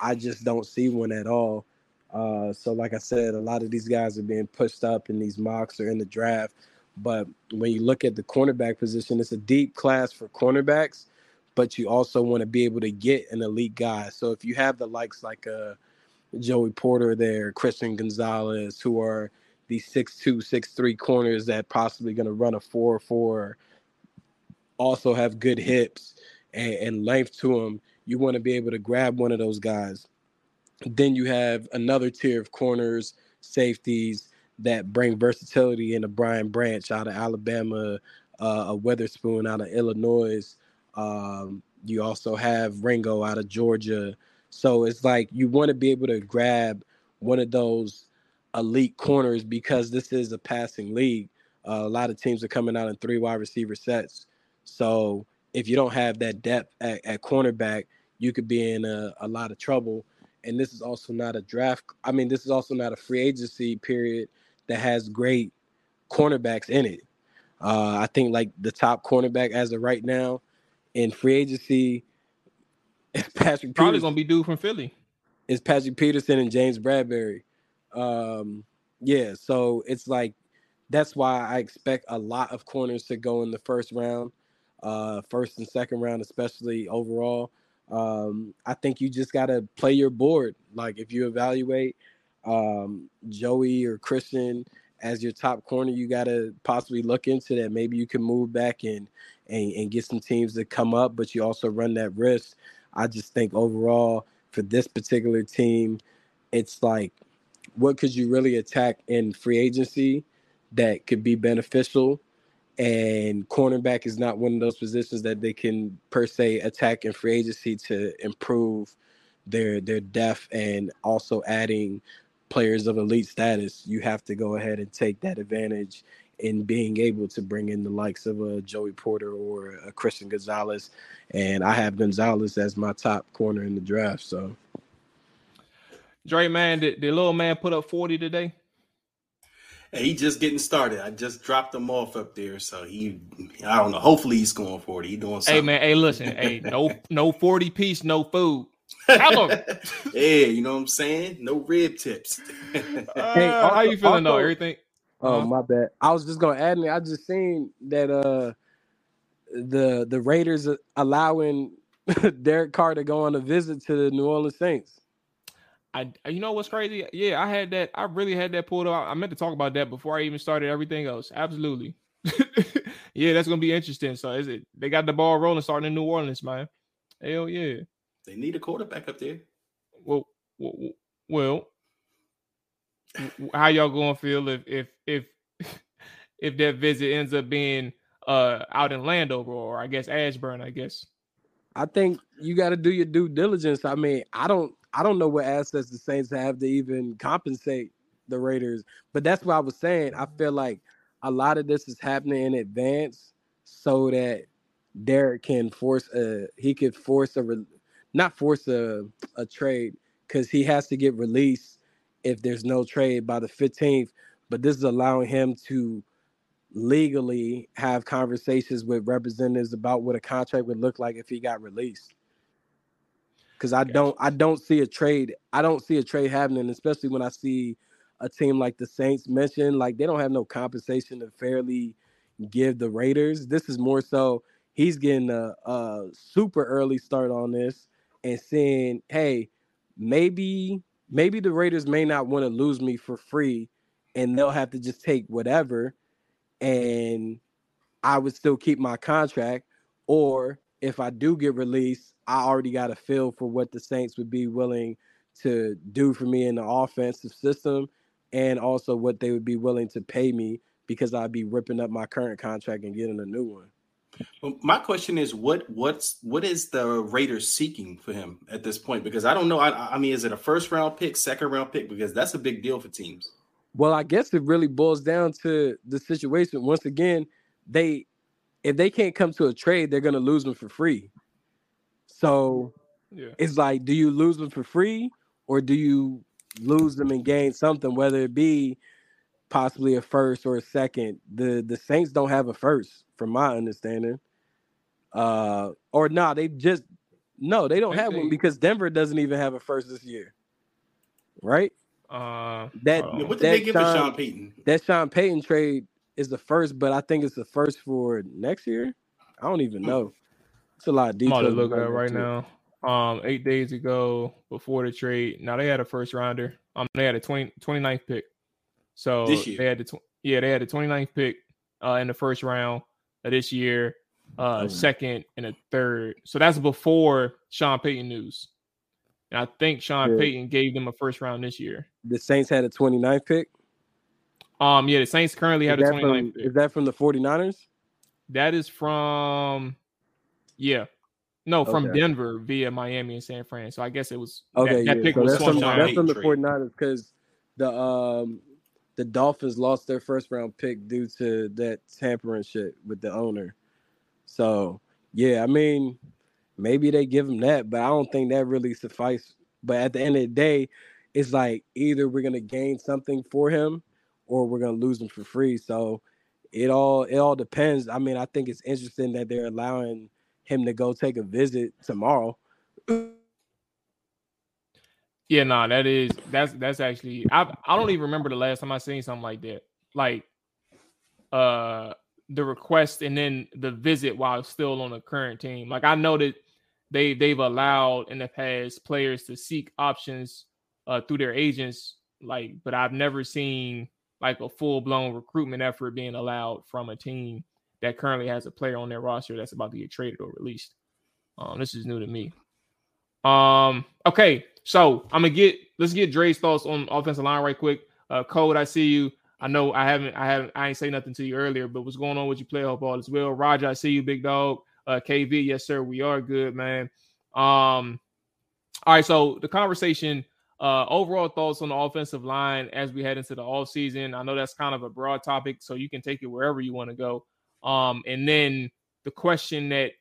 I just don't see one at all. Uh, so, like I said, a lot of these guys are being pushed up in these mocks or in the draft. But when you look at the cornerback position, it's a deep class for cornerbacks, but you also want to be able to get an elite guy. So if you have the likes like uh, Joey Porter there, Christian Gonzalez, who are these six two, six three corners that possibly going to run a four four, also have good hips and, and length to them. You want to be able to grab one of those guys. Then you have another tier of corners, safeties that bring versatility in a Brian Branch out of Alabama, uh, a Witherspoon out of Illinois. Um, you also have Ringo out of Georgia. So it's like you want to be able to grab one of those elite corners because this is a passing league. Uh, a lot of teams are coming out in three wide receiver sets. So if you don't have that depth at, at cornerback, you could be in a, a lot of trouble. And this is also not a draft. I mean, this is also not a free agency period that has great cornerbacks in it. Uh, I think like the top cornerback as of right now in free agency is Patrick. Probably Peterson. gonna be dude from Philly. Is Patrick Peterson and James Bradberry. Um, yeah, so it's like that's why I expect a lot of corners to go in the first round, uh, first and second round, especially overall. Um, I think you just gotta play your board. Like if you evaluate um, Joey or Christian as your top corner, you got to possibly look into that. Maybe you can move back and, and and get some teams to come up, but you also run that risk. I just think overall for this particular team, it's like what could you really attack in free agency that could be beneficial? And cornerback is not one of those positions that they can per se attack in free agency to improve their their depth and also adding players of elite status, you have to go ahead and take that advantage in being able to bring in the likes of a Joey Porter or a Christian Gonzalez. And I have Gonzalez as my top corner in the draft. So, Dre, man, did the little man put up 40 today? Hey, he just getting started. I just dropped him off up there, so he, I don't know. Hopefully, he's going 40. He doing something. Hey, man. Hey, listen. hey, no, no 40 piece, no food. Tell them. hey, you know what I'm saying? No rib tips. uh, hey, how you feeling also, though? Everything? Oh, uh-huh. my bad. I was just gonna add me. I just seen that uh the the Raiders allowing Derek Carr to go on a visit to the New Orleans Saints. I you know what's crazy? Yeah, I had that. I really had that pulled out. I meant to talk about that before I even started everything else. Absolutely. yeah, that's gonna be interesting. So is it? They got the ball rolling starting in New Orleans, man. Hell yeah. They need a quarterback up there. Well, well, well how y'all gonna feel if if if if that visit ends up being uh out in Landover or I guess Ashburn, I guess. I think you got to do your due diligence. I mean, I don't I don't know what assets the Saints have to even compensate the Raiders, but that's what I was saying. I feel like a lot of this is happening in advance so that Derek can force a he could force a not force a, a trade because he has to get released if there's no trade by the 15th. But this is allowing him to legally have conversations with representatives about what a contract would look like if he got released. Because I don't, I don't see a trade. I don't see a trade happening, especially when I see a team like the Saints mentioned, like they don't have no compensation to fairly give the Raiders. This is more so he's getting a, a super early start on this and saying, hey, maybe maybe the Raiders may not want to lose me for free and they'll have to just take whatever and I would still keep my contract. Or if I do get released, I already got a feel for what the Saints would be willing to do for me in the offensive system and also what they would be willing to pay me because I'd be ripping up my current contract and getting a new one. Well, my question is, what what's what is the Raiders seeking for him at this point? Because I don't know. I, I mean, is it a first round pick, second round pick? Because that's a big deal for teams. Well, I guess it really boils down to the situation. Once again, they if they can't come to a trade, they're gonna lose them for free. So Yeah. it's like, do you lose them for free or do you lose them and gain something, whether it be possibly a first or a second? The the Saints don't have a first, from my understanding. Uh or nah, they just no, they don't have one because Denver doesn't even have a first this year. Right? Uh, That hold Yeah, what did that they give for Sean- Sean Payton? that Sean Payton trade is the first, but I think it's the first for next year. I don't even know. It's a lot of I'm about to look at right too. now. Um, eight days ago, before the trade, now they had a first rounder. Um, they had a 20, 29th pick. So This year? they had the tw- yeah, they had the 29th pick uh in the first round of this year, uh Okay. second and a third. So that's before Sean Payton news. And I think Sean Yeah. Payton gave them a first round this year. The Saints had a 29th pick. Um, yeah, the Saints currently have a that, 29th from, pick. is that from the 49ers? That is from, yeah, no, from Denver via Miami and San Fran. So I guess it was Okay, that, that yeah. pick So was that's from, that's from the trade. 49ers because the um the Dolphins lost their first round pick due to that tampering shit with the owner. So yeah, I mean, maybe they give him that, but I don't think that really suffice. But at the end of the day, it's like either we're gonna gain something for him or we're gonna lose him for free. So it all it all depends. I mean, I think it's interesting that they're allowing him to go take a visit tomorrow. Yeah, nah, that is that's that's actually I I don't even remember the last time I seen something like that. Like uh the request and then the visit while still on the current team. Like I know that they they've allowed in the past players to seek options uh through their agents, like, but I've never seen like a full blown recruitment effort being allowed from a team that currently has a player on their roster that's about to get traded or released. Um, this is new to me. Um, okay, so I'm gonna get let's get Dre's thoughts on offensive line right quick. Uh, Code, I see you. I know I haven't, I haven't, I ain't say nothing to you earlier, but what's going on with you? Play hope as well. Roger, I see you, big dog. Uh, KV, yes sir, we are good, man. Um, all right, so the conversation, uh, overall thoughts on the offensive line as we head into the off season. I know that's kind of a broad topic, so you can take it wherever you want to go. Um, and then the question that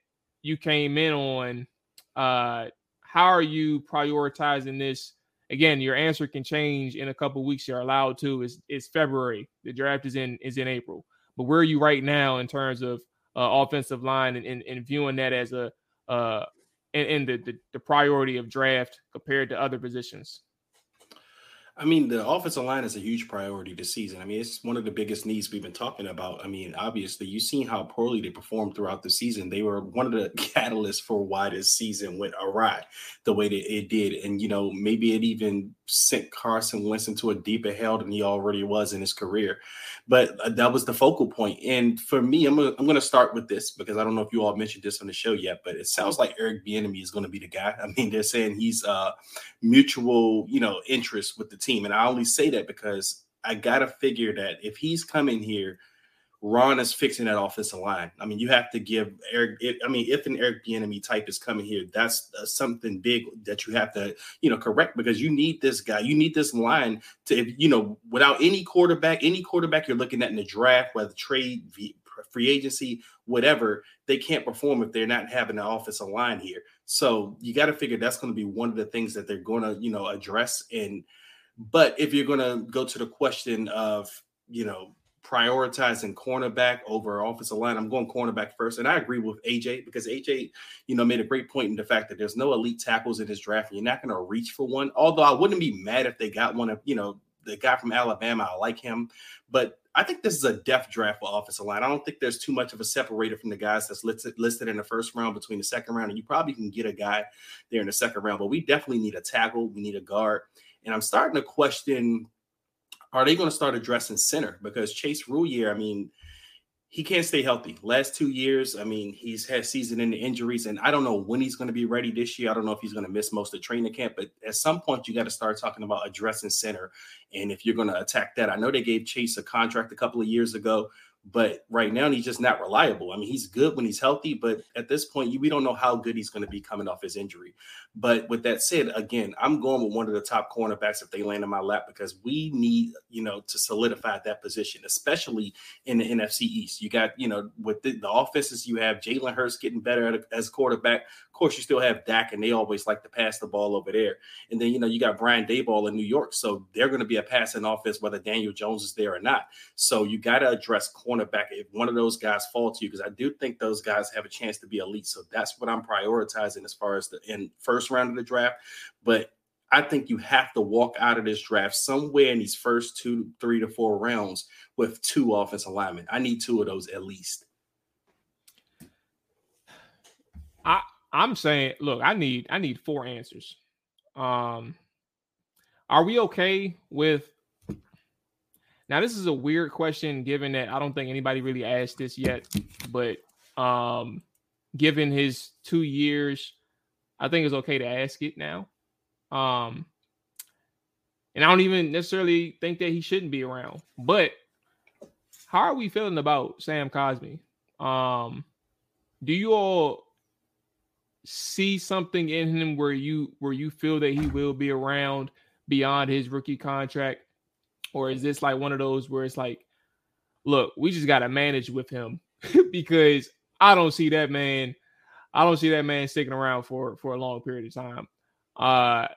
you came in on, uh, how are you prioritizing this? Again, your answer can change in a couple weeks. You're allowed to. It's, it's February. The draft is in is in April. But where are you right now in terms of uh, offensive line and, and, and viewing that as a uh, in, in the, the the priority of draft compared to other positions? I mean, the offensive line is a huge priority this season. I mean, it's one of the biggest needs we've been talking about. I mean, obviously, you've seen how poorly they performed throughout the season. They were one of the catalysts for why this season went awry the way that it did. And, you know, maybe it even sent Carson Wentz into a deeper hell than he already was in his career. But uh, that was the focal point. And for me, I'm gonna, I'm going to start with this because I don't know if you all mentioned this on the show yet, but it sounds like Eric Bieniemy is going to be the guy. I mean, they're saying he's uh, mutual, you know, interest with the team. And I only say that because I got to figure that if he's coming here, Ron is fixing that offensive line. I mean, you have to give Eric. I mean, if an Eric Bieniemy type is coming here, that's something big that you have to, you know, correct because you need this guy. You need this line to, you know, without any quarterback, any quarterback you're looking at in the draft, whether trade, free agency, whatever, they can't perform if they're not having an offensive line here. So you got to figure that's going to be one of the things that they're going to, you know, address. And but if you're going to go to the question of, you know, prioritizing cornerback over offensive line, I'm going cornerback first. And I agree with AJ because AJ, you know, made a great point in the fact that there's no elite tackles in this draft. And you're not going to reach for one. Although I wouldn't be mad if they got one of, you know, the guy from Alabama. I like him. But I think this is a depth draft for offensive line. I don't think there's too much of a separator from the guys that's listed, listed in the first round between the second round. And you probably can get a guy there in the second round. But we definitely need a tackle. We need a guard. And I'm starting to question are they going to start addressing center? Because Chase Roullier, I mean, he can't stay healthy. Last two years, I mean, he's had season-ending injuries, and I don't know when he's going to be ready this year. I don't know if he's going to miss most of training camp, but at some point, you got to start talking about addressing center. And if you're going to attack that, I know they gave Chase a contract a couple of years ago, but right now he's just not reliable. I mean, he's good when he's healthy, but at this point, we don't know how good he's going to be coming off his injury. But with that said, again, I'm going with one of the top cornerbacks if they land in my lap because we need, you know, to solidify that position, especially in the NFC East. You got, you know, with the, the offenses you have, Jalen Hurts getting better as quarterback. Course, you still have Dak, and they always like to pass the ball over there. And then, you know, you got Brian Daboll in New York, so they're going to be a passing offense whether Daniel Jones is there or not. So you got to address cornerback if one of those guys fall to you because I do think those guys have a chance to be elite. So that's what I'm prioritizing as far as the in first round of the draft. But I think you have to walk out of this draft somewhere in these first two, three to four rounds with two offensive linemen. I need two of those at least. I I'm saying, look, I need I need four answers. Um, are we okay with now, this is a weird question given that I don't think anybody really asked this yet, but um, given his two years, I think it's okay to ask it now. Um, and I don't even necessarily think that he shouldn't be around. But how are we feeling about Sam Cosmi? Um, do you all see something in him where you where you feel that he will be around beyond his rookie contract? Or is this like one of those where it's like, look, we just got to manage with him because I don't see that man. I don't see that man sticking around for for a long period of time. Uh,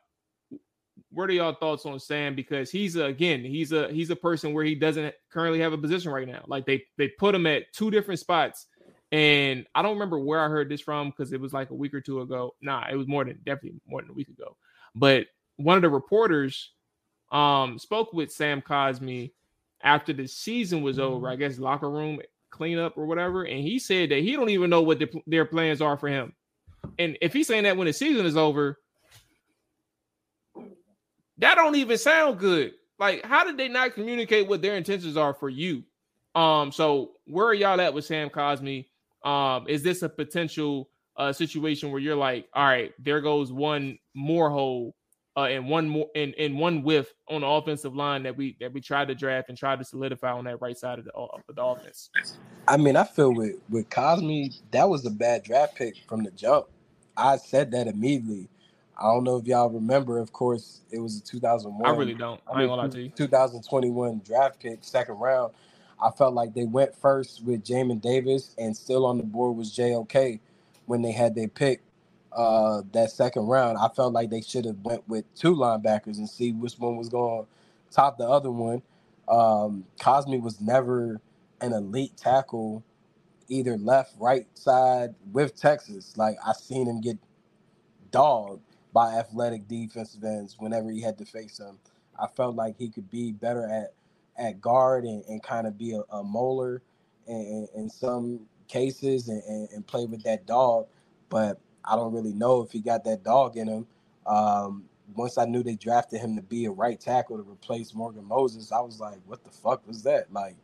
what are y'all thoughts on Sam? Because he's a, again, he's a he's a person where he doesn't currently have a position right now. Like they they put him at two different spots, and I don't remember where I heard this from because it was like a week or two ago. Nah, it was more than definitely more than a week ago. But one of the reporters um, spoke with Sam Cosmi after the season was over. I guess locker room cleanup or whatever, and he said that he don't even know what the, their plans are for him. And if he's saying that when the season is over, that don't even sound good. Like, how did they not communicate what their intentions are for you? Um, so where are y'all at with Sam Cosmi? Um, is this a potential uh situation where you're like, all right, there goes one more hole uh, and one more and, in one whiff on the offensive line that we that we tried to draft and tried to solidify on that right side of the, of the offense. I mean, I feel with with Cosmi, that was a bad draft pick from the jump. I said that immediately. I don't know if y'all remember. Of course, it was a 2001. I really don't. I, I ain't gonna lie to you. 2021 draft pick, second round. I felt like they went first with Jamin Davis, and still on the board was JOK when they had their pick uh, that second round. I felt like they should have went with two linebackers and see which one was going to top the other one. Um, Cosmi was never an elite tackle, either left, right side with Texas. Like I seen him get dogged by athletic defensive ends whenever he had to face them. I felt like he could be better at at guard and, and kind of be a, a molar in, in, some cases and, and, and play with that dog. But I don't really know if he got that dog in him. Um, once I knew they drafted him to be a right tackle to replace Morgan Moses, I was like, "What the fuck was that?" Like,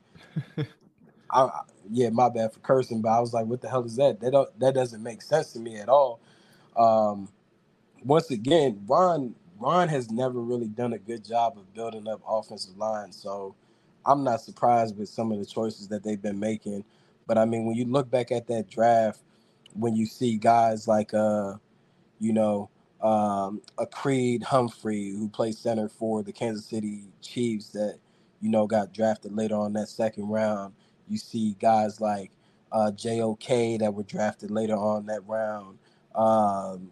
I, yeah, my bad for cursing, but I was like, "What the hell is that?" That don't, that doesn't make sense to me at all. Um, once again, Ron Ron has never really done a good job of building up offensive line, so I'm not surprised with some of the choices that they've been making. But I mean, when you look back at that draft when you see guys like uh, you know, um, a Creed Humphrey who plays center for the Kansas City Chiefs that you know got drafted later on that second round. You see guys like uh, JOK that were drafted later on that round. Um,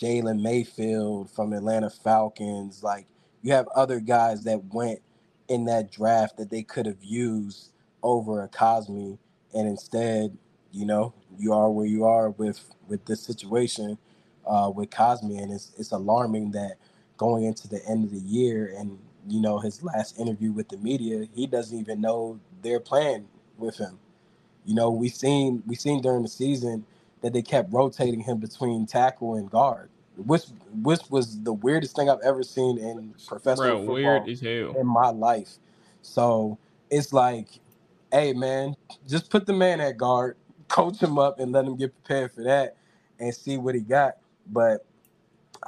Jalen Mayfield from Atlanta Falcons. Like you have other guys that went in that draft that they could have used over a Cosmi, and instead you know, you are where you are with with this situation uh, with Cosmi, and it's it's alarming that going into the end of the year and you know his last interview with the media, he doesn't even know their plan with him. You know, we seen we seen during the season that they kept rotating him between tackle and guard, which which was the weirdest thing I've ever seen in professional Bro, football in my life. So it's like, hey man, just put the man at guard coach him up and let him get prepared for that and see what he got. But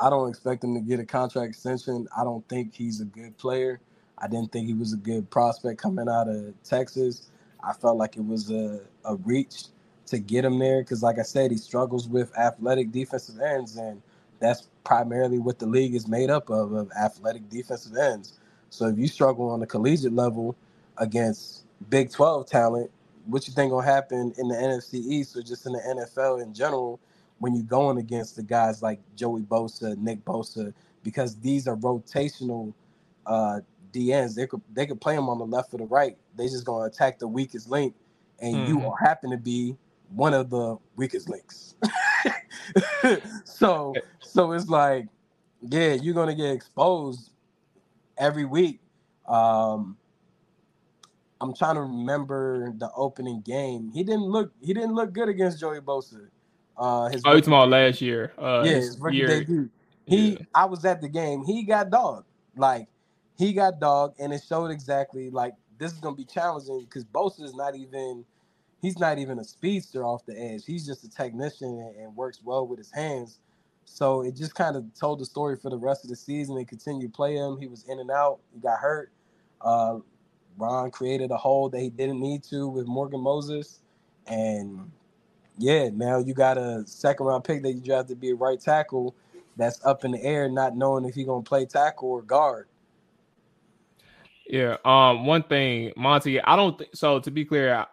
I don't expect him to get a contract extension. I don't think he's a good player. I didn't think he was a good prospect coming out of Texas. I felt like it was a, a reach to get him there because, like I said, he struggles with athletic defensive ends, and that's primarily what the league is made up of of athletic defensive ends. So if you struggle on the collegiate level against Big 12 talent, what you think gonna happen in the NFC East or just in the NFL in general when you're going against the guys like Joey Bosa, Nick Bosa, because these are rotational uh, DNs. They could they could play them on the left or the right. They just gonna attack the weakest link, and mm-hmm. you happen to be one of the weakest links. so so it's like, yeah, you're gonna get exposed every week. Um, I'm trying to remember the opening game. He didn't look he didn't look good against Joey Bosa. Uh, his oh, about last year? Uh, yeah, his rookie year. debut. He, yeah. I was at the game. He got dog. Like he got dog, and it showed exactly like this is gonna be challenging because Bosa is not even he's not even a speedster off the edge. He's just a technician and, and works well with his hands. So it just kind of told the story for the rest of the season. They continued to play him. He was in and out. He got hurt. Uh, Ron created a hole that he didn't need to with Morgan Moses, and yeah, now you got a second round pick that you drafted to be a right tackle that's up in the air, not knowing if he's gonna play tackle or guard. Yeah. Um. One thing, Monty, I don't think so. To be clear,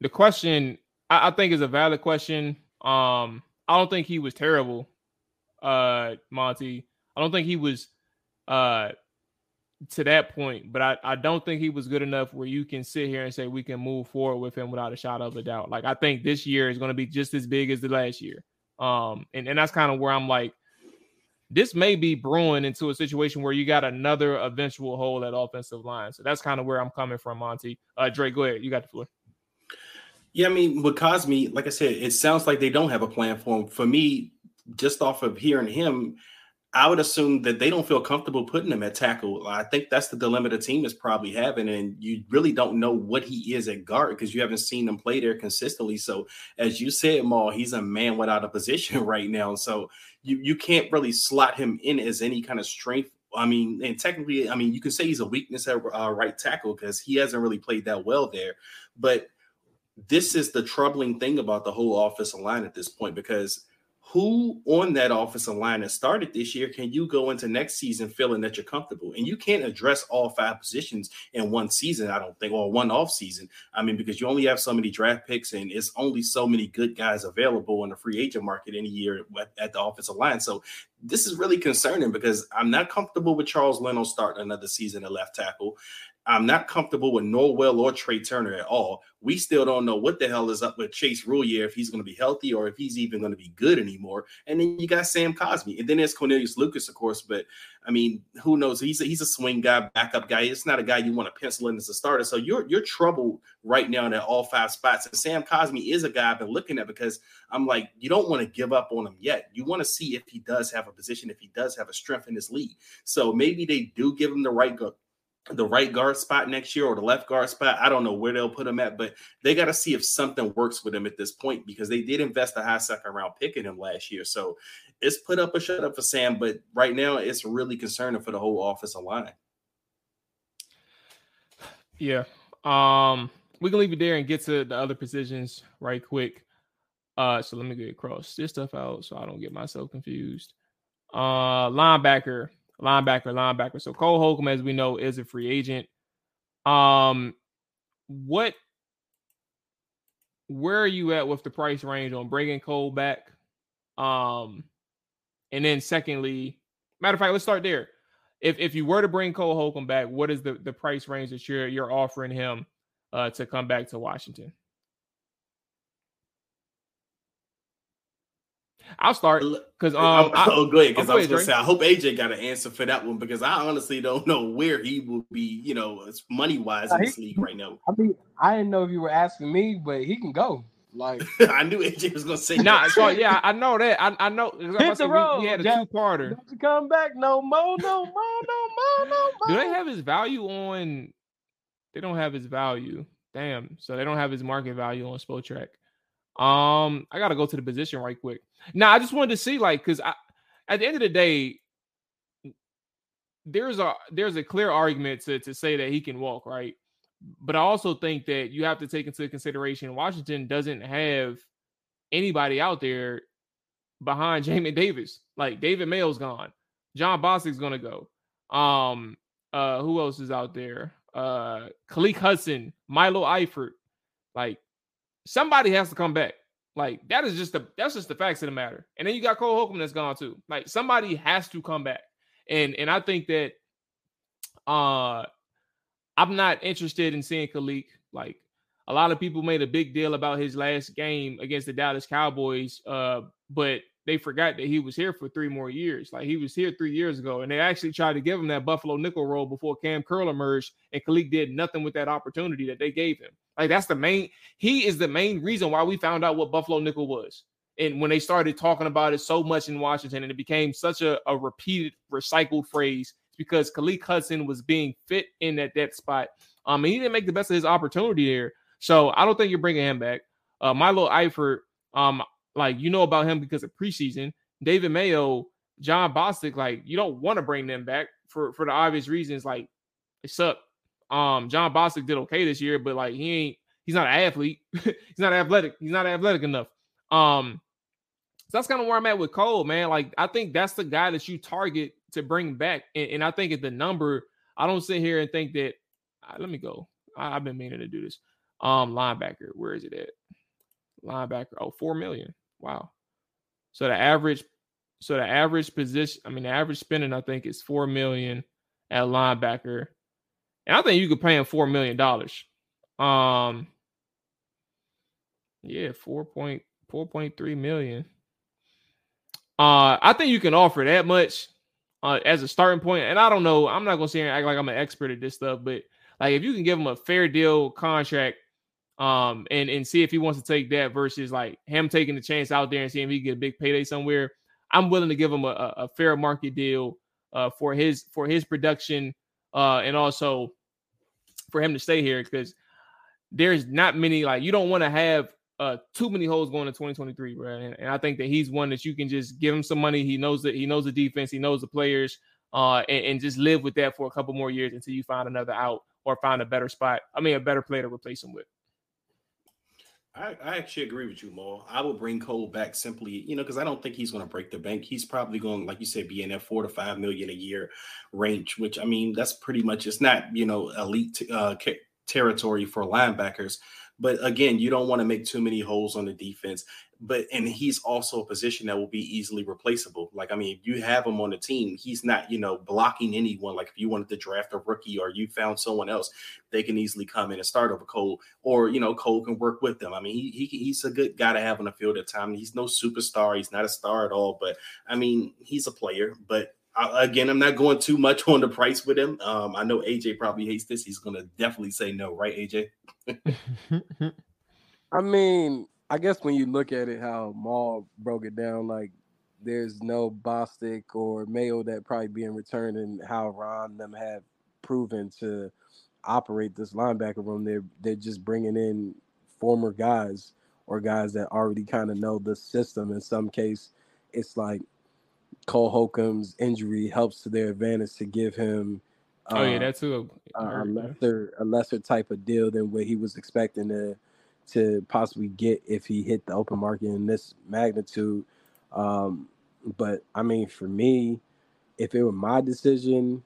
the question I, I think is a valid question. Um. I don't think he was terrible, uh, Monty. I don't think he was uh to that point, but I, I don't think he was good enough where you can sit here and say we can move forward with him without a shot of a doubt. Like I think this year is going to be just as big as the last year. Um, and, and that's kind of where I'm like, this may be brewing into a situation where you got another eventual hole at offensive line. So that's kind of where I'm coming from, Monty. Uh, Drake, go ahead. You got the floor. Yeah, I mean, with Cosmi, like I said, it sounds like they don't have a plan for him. For me, just off of hearing him, I would assume that they don't feel comfortable putting him at tackle. I think that's the dilemma the team is probably having, and you really don't know what he is at guard because you haven't seen him play there consistently. So, as you said, Maul, he's a man without a position right now. So you you can't really slot him in as any kind of strength. I mean, and technically, I mean, you can say he's a weakness at uh, right tackle because he hasn't really played that well there. But this is the troubling thing about the whole offensive line at this point because who on that offensive line that started this year can you go into next season feeling that you're comfortable? And you can't address all five positions in one season, I don't think, or one off season. I mean, because you only have so many draft picks and it's only so many good guys available in the free agent market in a year at, at the offensive line. So this is really concerning because I'm not comfortable with Charles Leno starting another season at left tackle. I'm not comfortable with Norwell or Trai Turner at all. We still don't know what the hell is up with Chase Roullier if he's going to be healthy or if he's even going to be good anymore. And then you got Sam Cosmi, and then there's Cornelius Lucas, of course. But I mean, who knows? He's a, he's a swing guy, backup guy. It's not a guy you want to pencil in as a starter. So you're you're troubled right now in all five spots. And Sam Cosmi is a guy I've been looking at because I'm like, you don't want to give up on him yet. You want to see if he does have a position, if he does have a strength in this league. So maybe they do give him the right go the right guard spot next year or the left guard spot. I don't know where they'll put him at, but they got to see if something works with him at this point because they did invest a high second round pick in him last year. So it's put up a shut up for Sam, but right now it's really concerning for the whole offensive line. Yeah. Um, we can leave it there and get to the other positions right quick. Uh, so let me get across this stuff out so I don't get myself confused. Uh, linebacker linebacker, linebacker. So Cole Holcomb, as we know, is a free agent. Um, what, where are you at with the price range on bringing Cole back? Um, and then secondly, matter of fact, let's start there. If if you were to bring Cole Holcomb back, what is the the price range that you're you're offering him uh, to come back to Washington? I'll start because um. I, oh, go ahead. Because oh, I was going to say I hope AJ got an answer for that one because I honestly don't know where he will be. You know, money wise in this league right now. I mean, I didn't know if you were asking me, but he can go. Like I knew AJ was going to say. Nah, that. so yeah, I know that. I, I know. Hit the road. We, we had a two parter. Don't come back no more, no more, no more, no more. Do they have his value on? They don't have his value. Damn. So they don't have his market value on Spotrac. Um, I gotta go to the position right quick. Now, I just wanted to see, like, because I at the end of the day, there's a there's a clear argument to to say that he can walk, right? But I also think that you have to take into consideration Washington doesn't have anybody out there behind Jamin Davis. Like David Mayo's gone. Jon Bostic's gonna go. Um, uh, who else is out there? Uh Khaleke Hudson, Milo Eifert. Like somebody has to come back. Like that is just the that's just the facts of the matter. And then you got Cole Holcomb that's gone too. Like somebody has to come back. And and I think that uh I'm not interested in seeing Khaleke. Like a lot of people made a big deal about his last game against the Dallas Cowboys, uh, but they forgot that he was here for three more years. Like he was here three years ago, and they actually tried to give him that Buffalo nickel role before Cam Curl emerged, and Khaleke did nothing with that opportunity that they gave him. Like that's the main. He is the main reason why we found out what Buffalo nickel was, and when they started talking about it so much in Washington, and it became such a, a repeated, recycled phrase, because Khaleke Hudson was being fit in that spot. Um, and he didn't make the best of his opportunity there. So I don't think you're bringing him back. Uh, Milo Eifert, um, like you know about him because of preseason. David Mayo, Jon Bostic, like you don't want to bring them back for for the obvious reasons. Like they suck. Um, Jon Bostic did okay this year, but like he ain't. He's not an athlete. he's not athletic. He's not athletic enough. Um, so that's kind of where I'm at with Cole, man. Like I think that's the guy that you target to bring back, and, and I think at the number, I don't sit here and think that. Uh, let me go. I, I've been meaning to do this. Um, linebacker, where is it at? Linebacker, oh, four million. Wow. So the average, so the average position, I mean, the average spending, I think, is four million at linebacker, and I think you could pay him four million dollars. Um, yeah, four point four point three million. Uh, I think you can offer that much uh, as a starting point. And I don't know, I'm not gonna sit here and act like I'm an expert at this stuff, but like if you can give him a fair deal contract um, and and see if he wants to take that versus like him taking the chance out there and seeing if he get a big payday somewhere. I'm willing to give him a, a fair market deal uh, for his for his production uh, and also for him to stay here because there's not many like you don't want to have uh, too many holes going to 2023, right? And, and, I think that he's one that you can just give him some money. He knows that he knows the defense, he knows the players, uh, and, and, just live with that for a couple more years until you find another out or find a better spot. I mean, a better player to replace him with. I, I, actually agree with you, Mo. I would bring Cole back simply, you know, because I don't think he's going to break the bank. He's probably going, like you said, be in that four to five million a year range, which I mean, that's pretty much it's not, you know, elite uh, territory for linebackers. But again, you don't want to make too many holes on the defense. But and he's also a position that will be easily replaceable. Like I mean, if you have him on the team, he's not you know blocking anyone. Like if you wanted to draft a rookie or you found someone else, they can easily come in and start over Cole, or you know Cole can work with them. I mean, he, he he's a good guy to have on the field at time. He's no superstar. He's not a star at all. But I mean, he's a player. But again, I'm not going too much on the price with him. Um, I know AJ probably hates this. He's going to definitely say no, right, AJ? I mean, I guess when you look at it, how Maul broke it down, like there's no Bostic or Mayo that probably being returned, and how Ron them have proven to operate this linebacker room. They're they're just bringing in former guys or guys that already kind of know the system. In some case, it's like Cole Holcomb's injury helps to their advantage to give him. Uh, oh yeah, uh, that's a, a lesser a lesser type of deal than what he was expecting to to possibly get if he hit the open market in this magnitude. Um, but I mean, for me, if it were my decision,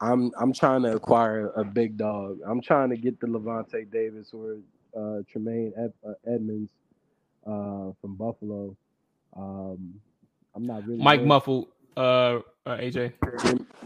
I'm I'm trying to acquire a big dog. I'm trying to get the Lavonte Davis or uh, Tremaine Ed, uh, Edmunds uh, from Buffalo. Um, I'm not really Mike Muffle, uh, uh, AJ.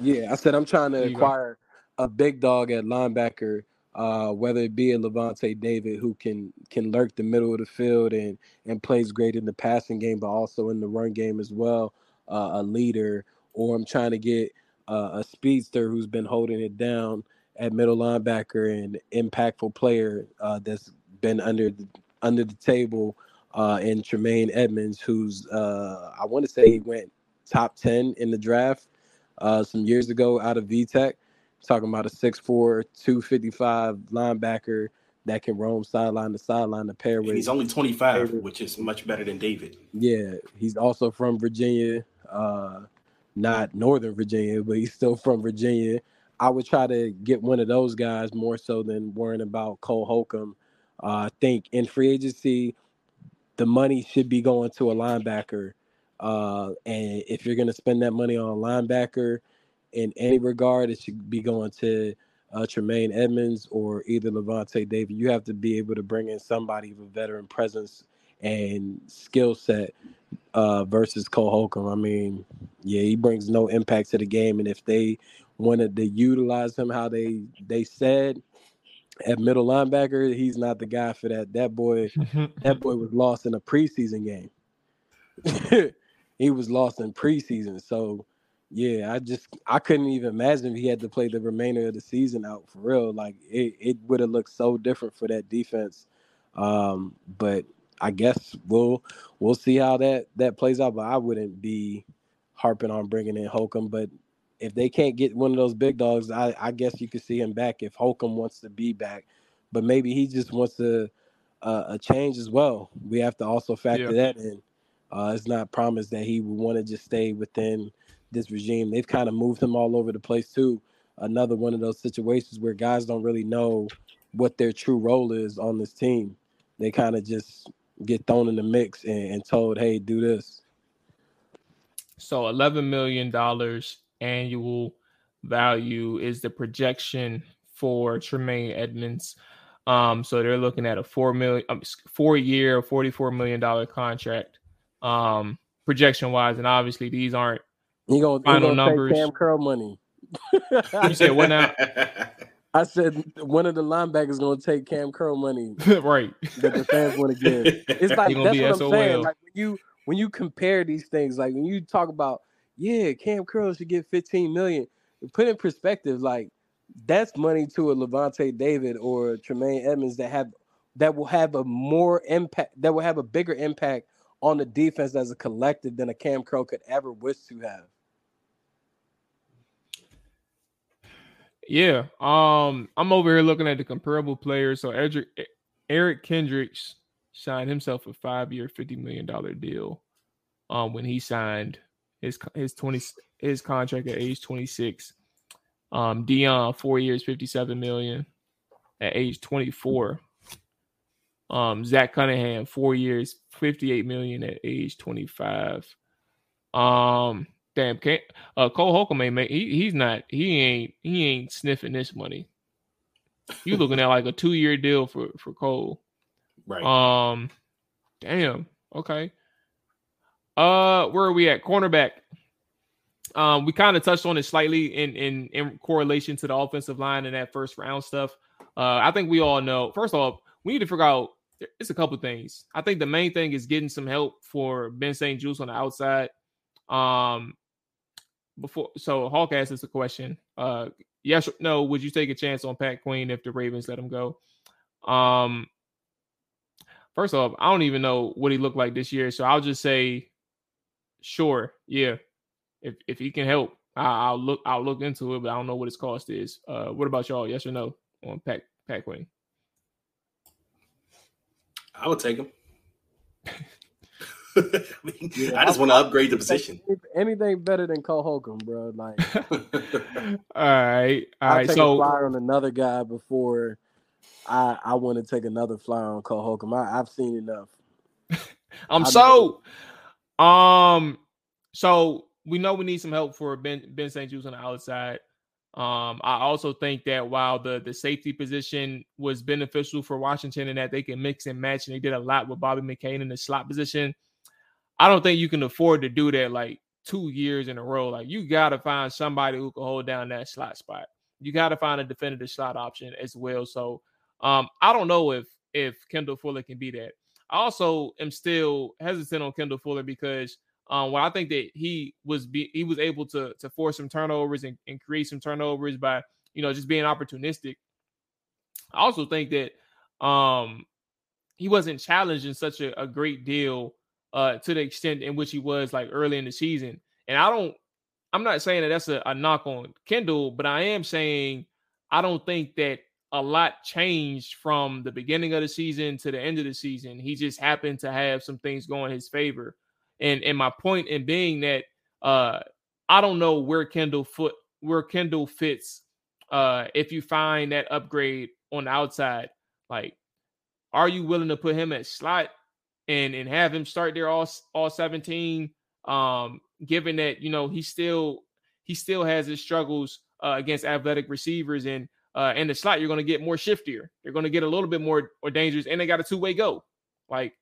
Yeah, I said I'm trying to acquire go. a big dog at linebacker, uh, whether it be a Lavonte David who can can lurk the middle of the field and and plays great in the passing game, but also in the run game as well, uh, a leader, or I'm trying to get uh, a speedster who's been holding it down at middle linebacker and impactful player uh, that's been under the, under the table uh, and Tremaine Edmunds, who's uh, I want to say he went top ten in the draft uh, some years ago out of VTech. Talking about a 6'4", 255 linebacker that can roam sideline to sideline to pair with. he's only 25, which is much better than David. Yeah, he's also from Virginia, uh, not Northern Virginia, but he's still from Virginia. I would try to get one of those guys more so than worrying about Cole Holcomb. Uh, I think in free agency, the money should be going to a linebacker. Uh, and if you're going to spend that money on a linebacker in any regard, it should be going to uh, Tremaine Edmunds or either Lavonte David. You have to be able to bring in somebody with a veteran presence and skill set uh, versus Cole Holcomb. I mean, yeah, he brings no impact to the game, and if they wanted to utilize him how they they said at middle linebacker, he's not the guy for that. That boy, that boy was lost in a preseason game. he was lost in preseason, so yeah, I just I couldn't even imagine if he had to play the remainder of the season out for real. Like it, it would have looked so different for that defense. Um, but I guess we'll we'll see how that that plays out. But I wouldn't be harping on bringing in Holcomb. But if they can't get one of those big dogs, I, I guess you could see him back if Holcomb wants to be back. But maybe he just wants to uh, a change as well. We have to also factor yeah. that in. Uh, it's not promised that he would want to just stay within this regime. They've kind of moved him all over the place too. Another one of those situations where guys don't really know what their true role is on this team. They kind of just get thrown in the mix and, and told, "Hey, do this." So, eleven million dollars annual value is the projection for Tremaine Edmunds. Um, so they're looking at a four million, um, four year, forty-four million dollar contract, um, projection wise, and obviously these aren't he gonna, final he gonna numbers. Cam Curl money. you said what now? I said one of the linebackers gonna take Cam Curl money, right? That the fans want to give. It's like that's what I'm SOL. saying. Like when you when you compare these things, like when you talk about, yeah, Cam Curl should get 15 million. Put in perspective, like that's money to a Lavonte David or Tremaine Edmunds that have that will have a more impact, that will have a bigger impact on the defense as a collective than a Cam Curl could ever wish to have. Yeah. Um, I'm over here looking at the comparable players. So Eric, Eric Kendricks signed himself a five-year, fifty million dollar deal. Um, when he signed his his twenty his contract at age 26. Um, Deion four years, 57 million at age 24. Um, Zach Cunningham four years, 58 million at age 25. Um, damn, can't, uh, Cole Holcomb ain't make, he, he's not he ain't he ain't sniffing this money. You looking at like a two year deal for for Cole, right? Um, damn. Okay. Uh, where are we at? Cornerback. Um, we kind of touched on it slightly in in in correlation to the offensive line and that first round stuff. Uh, I think we all know. First off, we need to figure out. It's a couple things. I think the main thing is getting some help for Ben St-Juste on the outside. Um, before so Hawk asked us a question. Uh yes or no, would you take a chance on Pat Queen if the Ravens let him go? Um first off, I don't even know what he looked like this year. So I'll just say sure, yeah. If if he can help, I, will look I'll look into it, but I don't know what his cost is. Uh what about y'all? Yes or no on Pack Pat Queen? I would take him. I, mean, yeah, I just want to upgrade the position. Anything better than Cole Holcomb, bro. Like, all right, all I'll right. Take so, a flyer on another guy before I I want to take another flyer on Cole Holcomb. I, have seen enough. I'm so, um, so we know we need some help for Ben Ben St-Juste on the outside. Um, I also think that while the the safety position was beneficial for Washington and that they can mix and match, and they did a lot with Bobby McCain in the slot position. I don't think you can afford to do that like two years in a row. Like you got to find somebody who can hold down that slot spot. You got to find a definitive slot option as well. So um, I don't know if if Kendall Fuller can be that. I also am still hesitant on Kendall Fuller because um, I think that he was be, he was able to to force some turnovers and, and create some turnovers by you know just being opportunistic. I also think that um, he wasn't challenged in such a, a great deal uh, to the extent in which he was like early in the season. And I don't, I'm not saying that that's a, a knock on Kendall, but I am saying I don't think that a lot changed from the beginning of the season to the end of the season. He just happened to have some things going his favor. And and my point in being that uh I don't know where Kendall foot where Kendall fits. Uh, if you find that upgrade on the outside, like, are you willing to put him at slot and and have him start there all all 17? Um, given that you know he still he still has his struggles uh, against athletic receivers and uh, in the slot, you're going to get more shiftier. They're going to get a little bit more or dangerous, and they got a two way go. Like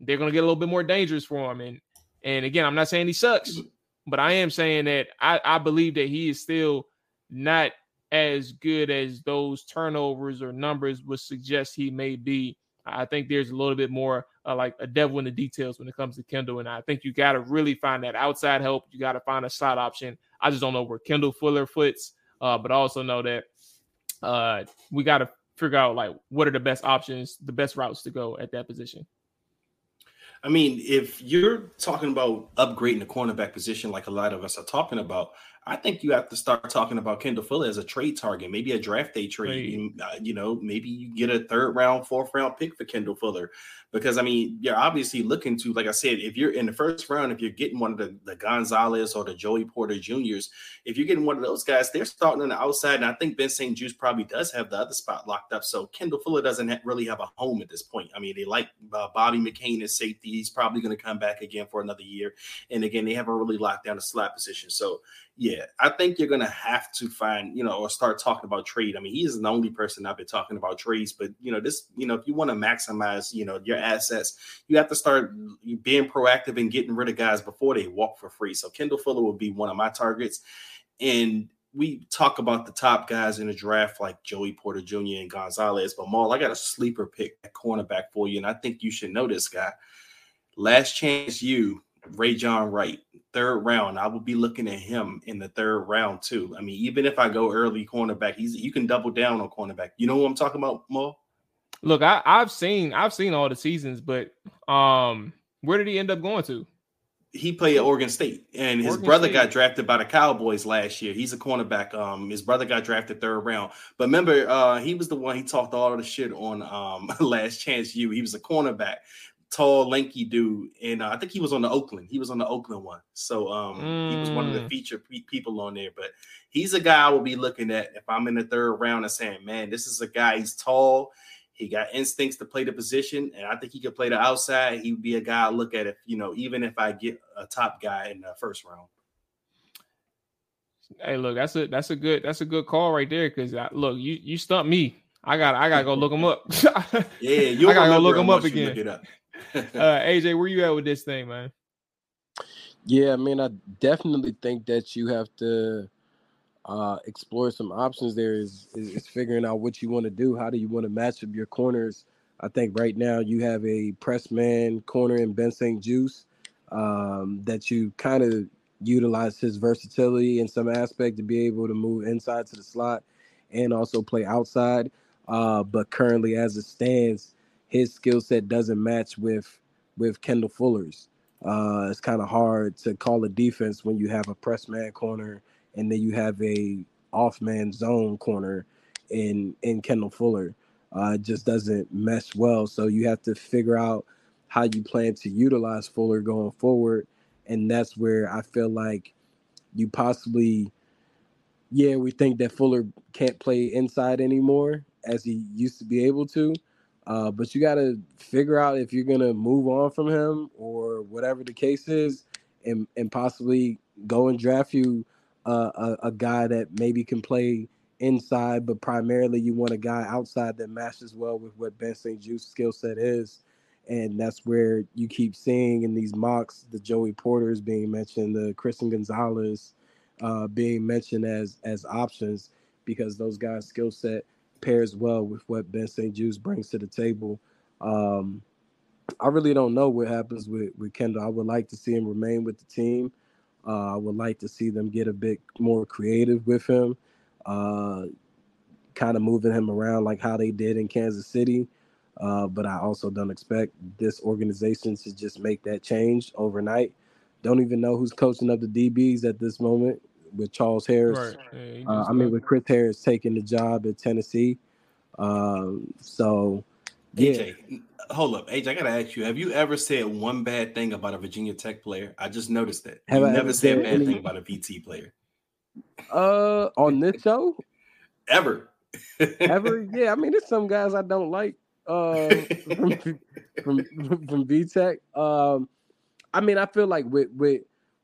they're going to get a little bit more dangerous for him. And and again, I'm not saying he sucks, but I am saying that I, I believe that he is still not as good as those turnovers or numbers would suggest he may be. I think there's a little bit more uh, like a devil in the details when it comes to Kendall. And I think you got to really find that outside help. You got to find a slot option. I just don't know where Kendall Fuller fits, uh, but I also know that uh, we got to figure out like what are the best options, the best routes to go at that position. I mean, if you're talking about upgrading the cornerback position, like a lot of us are talking about, I think you have to start talking about Kendall Fuller as a trade target, maybe a draft day trade. Right. You, know, maybe you get a third round, fourth round pick for Kendall Fuller. Because I mean, you're obviously looking to, like I said, if you're in the first round, if you're getting one of the, the Gonzalez or the Joey Porter Juniors, if you're getting one of those guys, they're starting on the outside. And I think Ben St. Juste probably does have the other spot locked up. So Kendall Fuller doesn't ha- really have a home at this point. I mean, they like uh, Bobby McCain as safety. He's probably going to come back again for another year. And again, they haven't really locked down the slot position. So yeah, I think you're gonna have to find, you know, or start talking about trade. I mean, he isn't the only person I've been talking about trades, but you know, this, you know, if you want to maximize, you know, your assets, you have to start being proactive and getting rid of guys before they walk for free. So Kendall Fuller will be one of my targets. And we talk about the top guys in the draft like Joey Porter Jr. and Gonzalez, but Mual, I got a sleeper pick at cornerback for you, and I think you should know this guy. Last chance you Rejzohn Wright, third round. I would be looking at him in the third round too. I mean, even if I go early cornerback, he's you can double down on cornerback. You know what I'm talking about, Mo? Look, I, I've seen I've seen all the seasons, but um, where did he end up going to? He played at Oregon State, and his Oregon brother State. got drafted by the Cowboys last year. He's a cornerback. Um, his brother got drafted third round. But remember, uh, he was the one he talked all the shit on um last chance you. He was a cornerback tall, lanky dude, and uh, I think he was on the Oakland. He was on the Oakland one, so um, mm. he was one of the mm. featured people on there. But he's a guy I will be looking at if I'm in the third round and saying, "Man, this is a guy. He's tall. He got instincts to play the position, and I think he could play the outside. He would be a guy I look at if you know, even if I get a top guy in the first round." Hey, look, that's a that's a good that's a good call right there. Because look, you you stumped me. I got I gotta go look him up. yeah, you I gotta go look him up again uh, AJ, where you at with this thing, man? Yeah, I mean, I definitely think that you have to uh, explore some options. There is, is, is figuring out what you want to do. How do you want to match up your corners? I think right now you have a press man corner in Ben St. Juste um, that you kind of utilize his versatility in some aspect to be able to move inside to the slot and also play outside. Uh, but currently, as it stands, his skill set doesn't match with with Kendall Fuller's. Uh, it's kind of hard to call a defense when you have a press man corner and then you have a off man zone corner in in Kendall Fuller. Uh, it just doesn't mesh well. So you have to figure out how you plan to utilize Fuller going forward, and that's where I feel like you possibly, yeah, we think that Fuller can't play inside anymore as he used to be able to. Uh, but you got to figure out if you're gonna move on from him or whatever the case is, and and possibly go and draft you uh, a, a guy that maybe can play inside, but primarily you want a guy outside that matches well with what Ben St. Juste's skill set is. And that's where you keep seeing in these mocks the Joey Porters being mentioned, the Christian Gonzalez uh, being mentioned as as options because those guys' skill set pairs well with what Ben St. Juste brings to the table. Um, I really don't know what happens with, with Kendall. I would like to see him remain with the team. Uh, I would like to see them get a bit more creative with him, uh, kind of moving him around like how they did in Kansas City. Uh, but I also don't expect this organization to just make that change overnight. Don't even know who's coaching up the DBs at this moment with Charles Harris. Right. Yeah, uh, I mean, with Chris Harris taking the job at Tennessee. Um, so AJ, yeah. hold up, AJ. I gotta ask you: Have you ever said one bad thing about a Virginia Tech player? I just noticed that. Have you I never said a bad any... thing about a VT player? Uh, on this show, ever, ever? Yeah, I mean, there's some guys I don't like. Uh, from from from VTech. Um, I mean, I feel like with with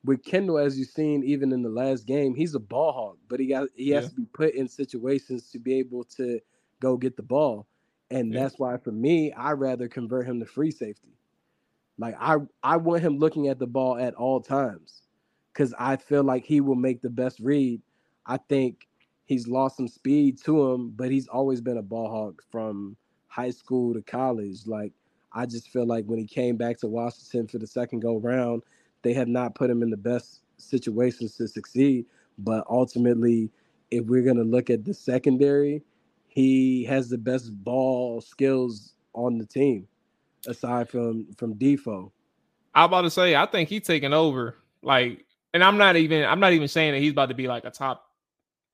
with Kendall, as you've seen, even in the last game, he's a ball hog, but he got he has yeah. to be put in situations to be able to go get the ball. And yeah. that's why for me, I rather convert him to free safety. Like I I want him looking at the ball at all times because I feel like he will make the best read. I think he's lost some speed to him, but he's always been a ball hog from high school to college. Like I just feel like when he came back to Washington for the second go round, they have not put him in the best situations to succeed. But ultimately, if we're gonna look at the secondary, he has the best ball skills on the team, aside from from Defoe. I'm about to say, I think he's taking over. Like, and I'm not even I'm not even saying that he's about to be like a top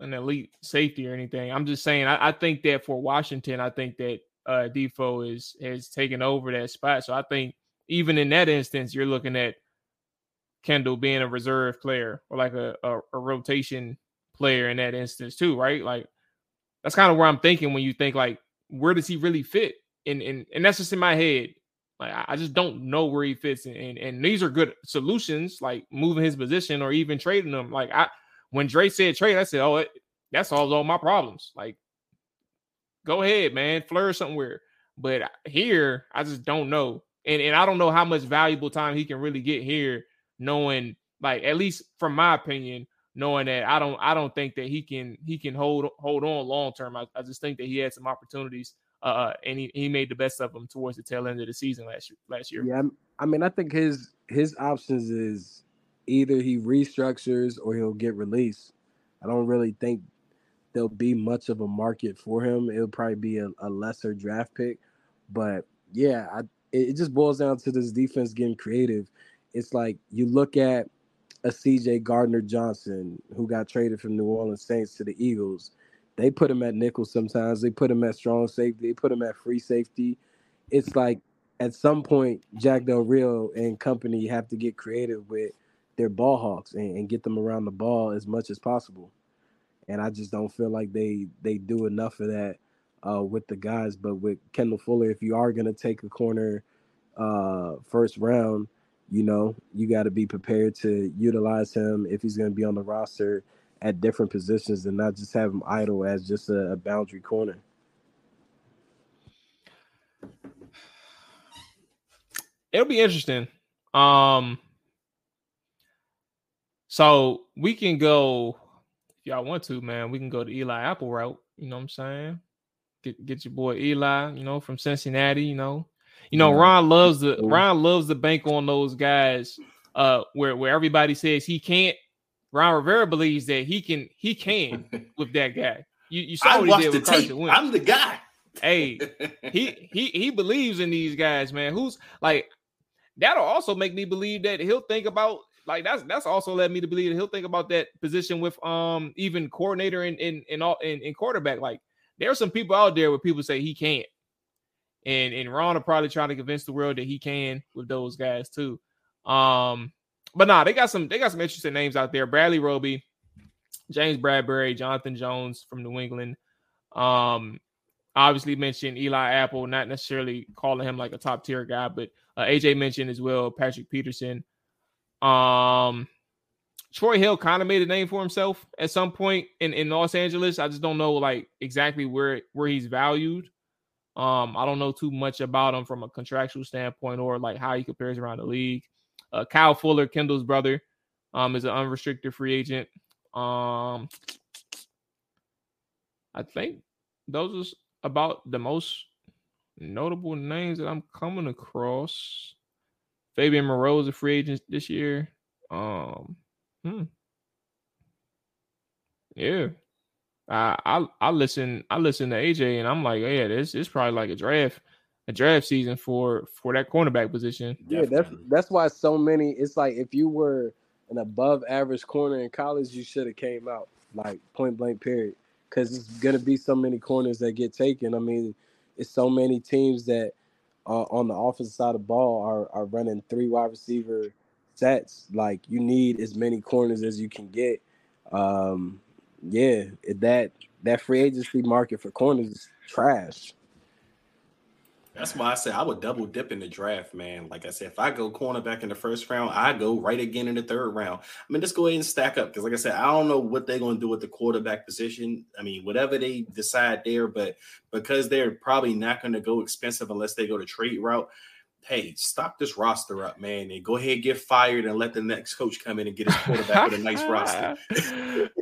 an elite safety or anything. I'm just saying I, I think that for Washington, I think that uh Defoe is has taken over that spot. So I think even in that instance, you're looking at Kendall being a reserve player or like a, a, a rotation player in that instance too, right? Like that's kind of where I'm thinking when you think like, where does he really fit? And and and that's just in my head. Like I just don't know where he fits, and, and, and these are good solutions, like moving his position or even trading him. Like I, when Dre said trade, I said, oh, it, that solves all my problems. Like, go ahead, man, flourish somewhere. But uh, here, I just don't know, and and I don't know how much valuable time he can really get here, knowing like at least from my opinion, knowing that I don't I don't think that he can he can hold hold on long term. I, I, just think that he had some opportunities uh, uh, and he, he made the best of them towards the tail end of the season last year last year. Yeah, I mean I think his his options is either he restructures or he'll get released. I don't really think there'll be much of a market for him. It'll probably be a, a lesser draft pick, but yeah, I, it just boils down to this defense getting creative. It's like you look at a CJ Gardner Johnson who got traded from New Orleans Saints to the Eagles. They put him at nickel sometimes. They put him at strong safety. They put him at free safety. It's like at some point, Jack Del Rio and company have to get creative with their ball hawks and, and get them around the ball as much as possible. And I just don't feel like they they do enough of that uh, with the guys. But with Kendall Fuller, if you are going to take a corner uh, first round, you know, you got to be prepared to utilize him if he's going to be on the roster at different positions and not just have him idle as just a, a boundary corner. It'll be interesting. Um, so we can go if y'all want to, man. We can go to Eli Apple route. You know what I'm saying? Get get your boy Eli. You know from Cincinnati. You know you know, Ron loves the Ron loves the bank on those guys uh where where everybody says he can't. Ron Rivera believes that he can he can with that guy. You, you saw I what he did with Carson Wentz. I'm the guy. Hey, he he he believes in these guys, man. Who's like that'll also make me believe that he'll think about like that's that's also led me to believe that he'll think about that position with um even coordinator and in in all in, in quarterback. Like there are some people out there where people say he can't and and Ron will probably try to convince the world that he can with those guys too. Um, but nah, they got some they got some interesting names out there. Bradley Roby, James Bradberry, Jonathan Jones from New England. Um, obviously mentioned Eli Apple, not necessarily calling him like a top tier guy, but uh, AJ mentioned as well Patrick Peterson. Um, Troy Hill kind of made a name for himself at some point in, in Los Angeles. I just don't know like exactly where where he's valued. Um, I don't know too much about him from a contractual standpoint or like how he compares around the league. Uh, Kyle Fuller, Kendall's brother, um, is an unrestricted free agent. Um, I think those are about the most notable names that I'm coming across. Fabian Moreau is a free agent this year. Um, hmm. Yeah, I I I listen I listen to AJ and I'm like, yeah, this is probably like a draft a draft season for for that cornerback position. Yeah, that's that's why so many. It's like if you were an above average corner in college, you should have came out like point blank period. Because it's gonna be so many corners that get taken. I mean, it's so many teams that uh, on the offensive side of the ball are are running three wide receiver sets. Like you need as many corners as you can get. Um, yeah, that that free agency market for corners is trash. That's why I said I would double dip in the draft, man. Like I said, if I go cornerback in the first round, I go right again in the third round. I mean, just go ahead and stack up because, like I said, I don't know what they're going to do with the quarterback position. I mean, whatever they decide there, but because they're probably not going to go expensive unless they go to trade route. Hey, stop this roster up, man, and go ahead get fired and let the next coach come in and get his quarterback with a nice roster.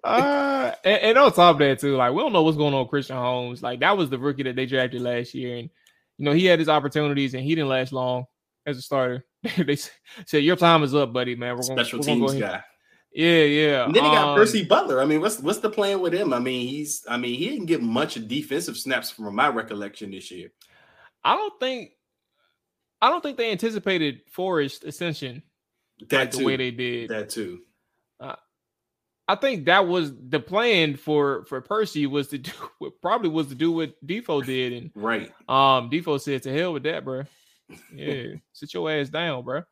uh, and, and on top of that, too, like we don't know what's going on with Christian Holmes. Like that was the rookie that they drafted last year, and you know, he had his opportunities and he didn't last long as a starter. they said, Your time is up, buddy, man. We're gonna, special we're teams go guy. Yeah, yeah. And then he got um, Percy Butler. I mean, what's what's the plan with him? I mean, he's I mean, he didn't get much defensive snaps from my recollection this year. I don't think I don't think they anticipated Forrest ascension that like the way they did. That too. I think that was the plan for for Percy was to do what probably was to do what Defo did, and right. Um, Defo said to hell with that, bro. Yeah, sit your ass down, bro.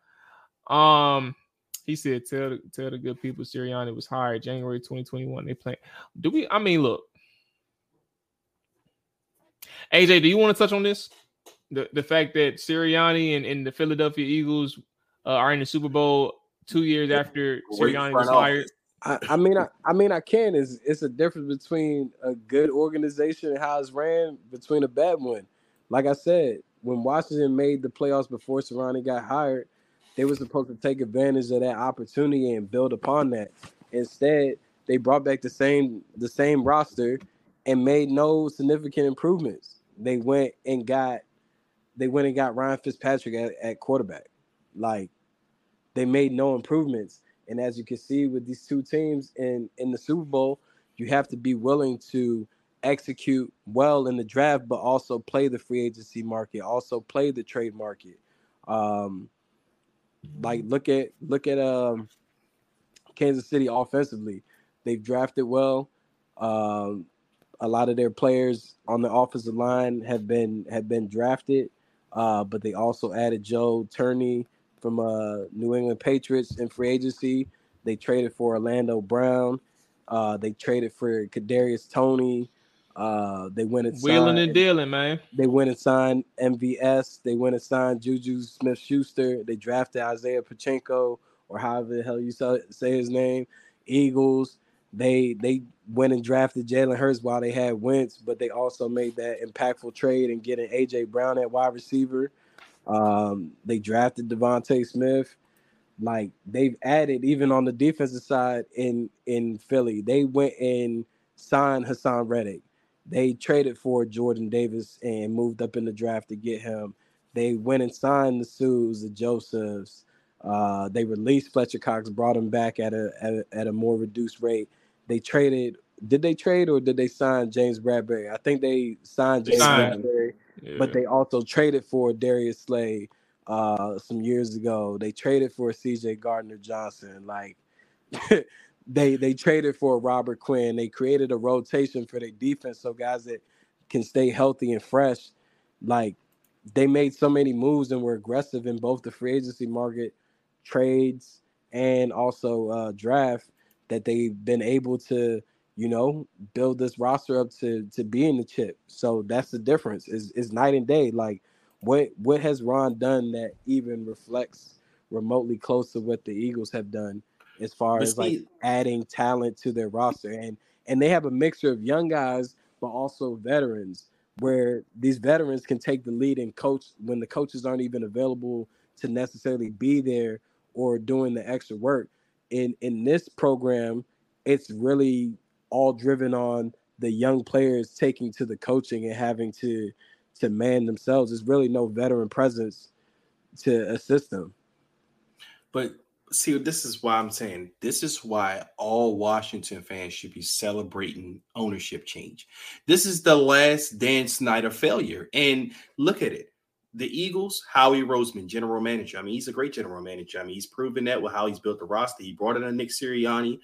Um, he said tell the, tell the good people Sirianni was hired January 2021. They plan. Do we? I mean, look, AJ, do you want to touch on this? The the fact that Sirianni and, and the Philadelphia Eagles uh, are in the Super Bowl two years after Sirianni was hired. I, I, mean, I, I mean, I can. Is it's a difference between a good organization and how it's ran between a bad one. Like I said, when Washington made the playoffs before Sirianni got hired, they were supposed to take advantage of that opportunity and build upon that. Instead, they brought back the same the same roster and made no significant improvements. They went and got they went and got Ryan Fitzpatrick at, at quarterback. Like they made no improvements. And as you can see with these two teams in in the Super Bowl, you have to be willing to execute well in the draft, but also play the free agency market, also play the trade market. Um, like look at look at um, Kansas City offensively. They've drafted well. Um, a lot of their players on the offensive line have been have been drafted, uh, but they also added Joe Thuney from uh, New England Patriots in free agency. They traded for Orlando Brown. Uh, they traded for Kadarius Toney. Uh, they went and wheeling and dealing, man. They went and signed MVS. They went and signed Juju Smith Schuster. They drafted Isaiah Pacheco, or however the hell you say his name. Eagles. They they went and drafted Jalen Hurts while they had Wentz, but they also made that impactful trade and getting AJ Brown at wide receiver. Um, they drafted DeVonta Smith. Like they've added even on the defensive side in in Philly, they went and signed Haason Reddick. They traded for Jordan Davis and moved up in the draft to get him. They went and signed the Suhs, the Josephs. Uh, they released Fletcher Cox, brought him back at a, at a at a more reduced rate. They traded. Did they trade or did they sign James Bradberry? I think they signed James signed. Bradberry but they also traded for Darius Slay uh, some years ago. They traded for CJ Gardner Johnson. Like they they traded for Robert Quinn. They created a rotation for their defense so guys that can stay healthy and fresh. Like they made so many moves and were aggressive in both the free agency market, trades, and also uh, draft that they've been able to you know, build this roster up to to be in the chip. So that's the difference. Is is night and day. Like what what has Ron done that even reflects remotely close to what the Eagles have done as far as like adding talent to their roster and and they have a mixture of young guys but also veterans where these veterans can take the lead and coach when the coaches aren't even available to necessarily be there or doing the extra work. In in this program, it's really all driven on the young players taking to the coaching and having to to man themselves. There's really no veteran presence to assist them. But see, this is why I'm saying this is why all Washington fans should be celebrating ownership change. This is the last Dan Snyder failure. And look at it. The Eagles, Howie Roseman, general manager. I mean, he's a great general manager. I mean, he's proven that with how he's built the roster. He brought in a Nick Sirianni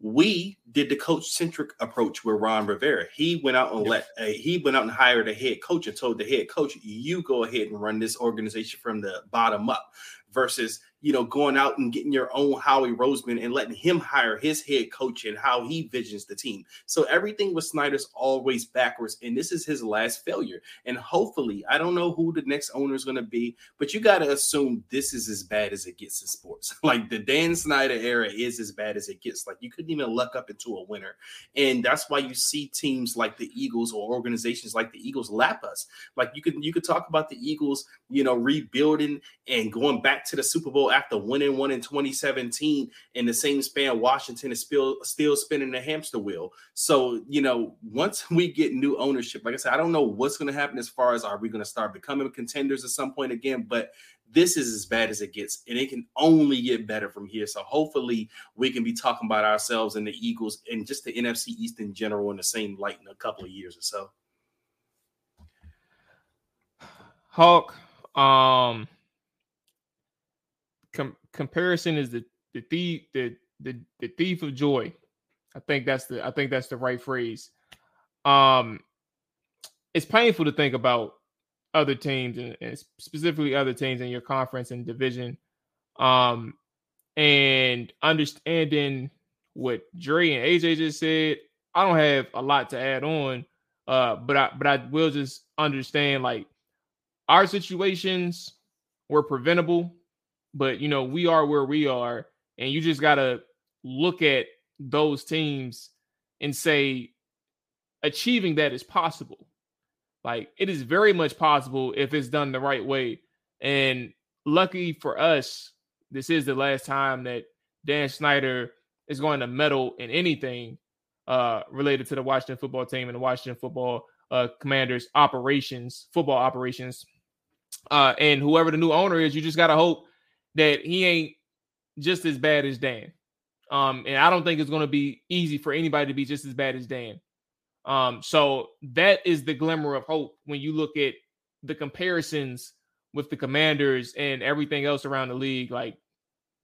We did the coach centric approach with Ron Rivera. He went out and let uh, he went out and hired a head coach and told the head coach, "You go ahead and run this organization from the bottom up." Versus you know, going out and getting your own Howie Roseman and letting him hire his head coach and how he visions the team. So everything with Snyder's always backwards, and this is his last failure. And hopefully, I don't know who the next owner is going to be, but you got to assume this is as bad as it gets in sports. like the Dan Snyder era is as bad as it gets. Like you couldn't even luck up into a winner, and that's why you see teams like the Eagles or organizations like the Eagles lap us. Like you could you could talk about the Eagles, you know, rebuilding and going back to the Super Bowl after winning one in 2017 in the same span Washington is still still spinning the hamster wheel. So, you know, once we get new ownership, like I said, I don't know what's going to happen as far as are we going to start becoming contenders at some point again, but this is as bad as it gets, and it can only get better from here. So hopefully, we can be talking about ourselves and the Eagles and just the NFC East in general in the same light in a couple of years or so. Hawk, um, comparison is the the thief the, the the thief of joy. I think that's the I think that's the right phrase. Um, it's painful to think about other teams and, and specifically other teams in your conference and division. Um, and understanding what Dre and AJ just said, I don't have a lot to add on. Uh, but I but I will just understand like our situations were preventable but you know, we are where we are, and you just gotta look at those teams and say achieving that is possible. Like it is very much possible if it's done the right way. And lucky for us, this is the last time that Dan Snyder is going to meddle in anything uh, related to the Washington football team and the Washington football uh, commanders operations, football operations. Uh, and whoever the new owner is, you just got to hope that he ain't just as bad as Dan. Um, and I don't think it's going to be easy for anybody to be just as bad as Dan. Um, so that is the glimmer of hope when you look at the comparisons with the commanders and everything else around the league. Like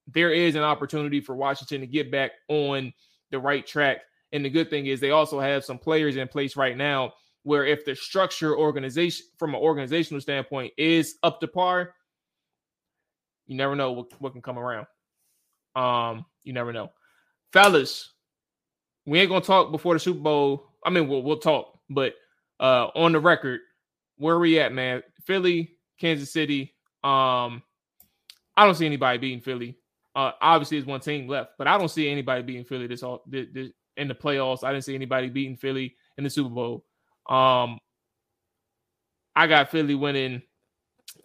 there is an opportunity for Washington to get back on the right track. And the good thing is they also have some players in place right now where if the structure organization from an organizational standpoint is up to par, you never know what, what can come around. Um, you never know. Fellas, we ain't gonna talk before the Super Bowl. I mean, we'll we'll talk, but uh on the record, where we at, man? Philly, Kansas City. Um, I don't see anybody beating Philly. Uh, obviously, there's one team left, but I don't see anybody beating Philly this all this, this, in the playoffs. I didn't see anybody beating Philly in the Super Bowl. Um, I got Philly winning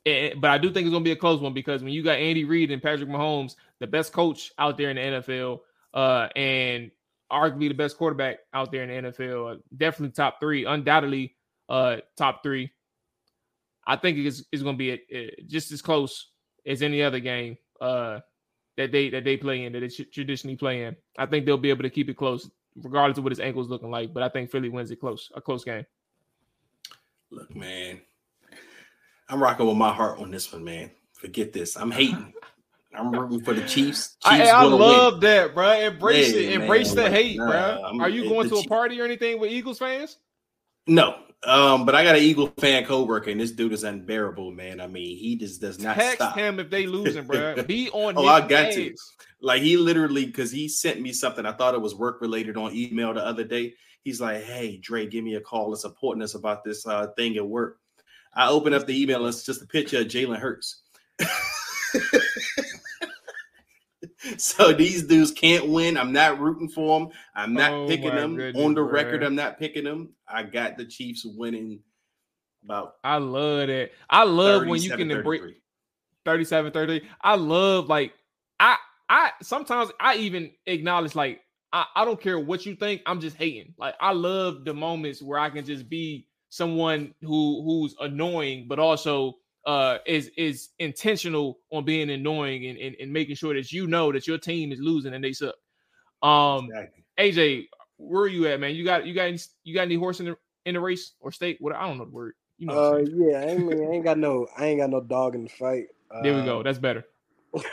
and, but I do think it's going to be a close one because when you got Andy Reid and Patrick Mahomes, the best coach out there in the NFL, uh, and arguably the best quarterback out there in the NFL, uh, definitely top three, undoubtedly uh, top three. I think it's, it's going to be a, a, just as close as any other game uh, that they that they play in that they traditionally play in. I think they'll be able to keep it close, regardless of what his ankle's looking like. But I think Philly wins it close, a close game. Look, man, I'm rocking with my heart on this one, man. Forget this. I'm hating. I'm rooting for the Chiefs. Chiefs I, I love win. that, bro. Embrace it. Embrace man, the hate, nah, bro. I'm, Are you going to a party or anything with Eagles fans? No, um, but I got an Eagle fan co-worker, and this dude is unbearable, man. I mean, he just does not text stop. him if they losing, bro. Be on. oh, I got to. Like he literally, because he sent me something. I thought it was work related on email the other day. He's like, "Hey, Dre, give me a call. It's important us about this uh, thing at work." I open up the email and it's just a picture of Jalen Hurts. so these dudes can't win. I'm not rooting for them. I'm not oh picking them goodness, on the bro. record. I'm not picking them. I got the Chiefs winning about. I love it. I love when you can embrace 37 30. I love like I I sometimes I even acknowledge like I, I don't care what you think. I'm just hating. Like I love the moments where I can just be someone who who's annoying, but also uh is is intentional on being annoying and, and, and making sure that you know that your team is losing and they suck. Um exactly. AJ, where are you at, man? You got you got any, you got any horse in the in the race or state? What I don't know the word. You know. Uh yeah, I ain't, I ain't got no I ain't got no dog in the fight. There we go. Um, That's better.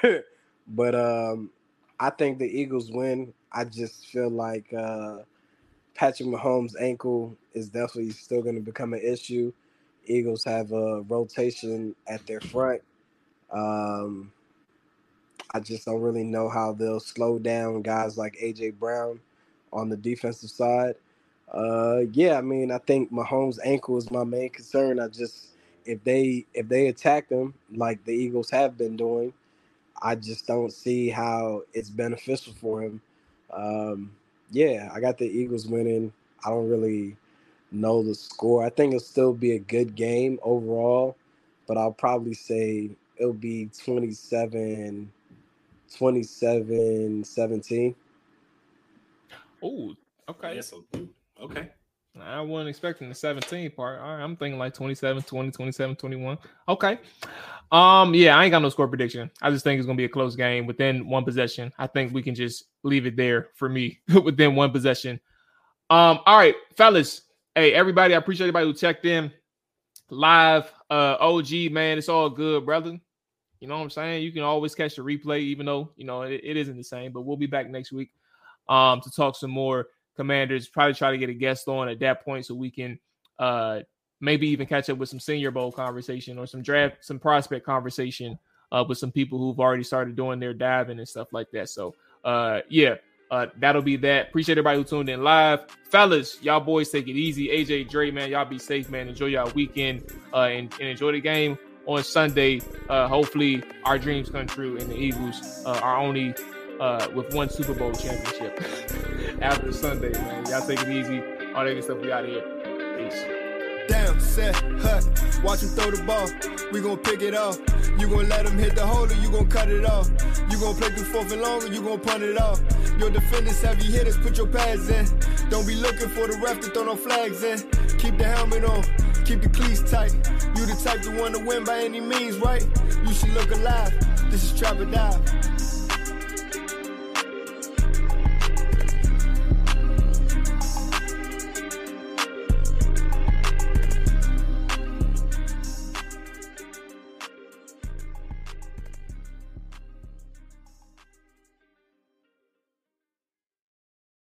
but um I think the Eagles win. I just feel like uh, Patrick Mahomes' ankle is definitely still going to become an issue. Eagles have a rotation at their front. Um, I just don't really know how they'll slow down guys like AJ Brown on the defensive side. Uh, yeah, I mean, I think Mahomes' ankle is my main concern. I just if they if they attack them like the Eagles have been doing, I just don't see how it's beneficial for him. Um, yeah, I got the Eagles winning. I don't really know the score. I think it'll still be a good game overall, but I'll probably say it'll be 27 27 17. Oh, okay. Yeah, so, okay. I wasn't expecting the 17 part. All right, I'm thinking like 27, 20, 27, 21. Okay. Um, yeah, I ain't got no score prediction. I just think it's gonna be a close game within one possession. I think we can just leave it there for me within one possession. Um, all right, fellas. Hey, everybody, I appreciate everybody who checked in live. Uh, OG, man, it's all good, brother. You know what I'm saying? You can always catch the replay, even though you know it, it isn't the same. But we'll be back next week um to talk some more commanders. Probably try to get a guest on at that point so we can uh maybe even catch up with some senior bowl conversation or some draft, some prospect conversation uh with some people who've already started doing their diving and stuff like that. So uh yeah. Uh, that'll be that. Appreciate everybody who tuned in live, fellas. Y'all boys take it easy. AJ Dre, man, y'all be safe, man. Enjoy y'all weekend uh, and, and enjoy the game on Sunday. Uh, hopefully, our dreams come true, and the Eagles uh, are only uh, with one Super Bowl championship after Sunday, man. Y'all take it easy. All that good stuff. We out of here. Peace. Down, set, hut, watch him throw the ball. We gon' pick it off. You gon' let him hit the hole or you gon' cut it off. You gon' play through fourth and long or you gon' punt it off. Your defenders heavy hitters, put your pads in. Don't be looking for the ref to throw no flags in. Keep the helmet on, keep the cleats tight. You the type to want to win by any means, right? You should look alive. This is Trap or Dive.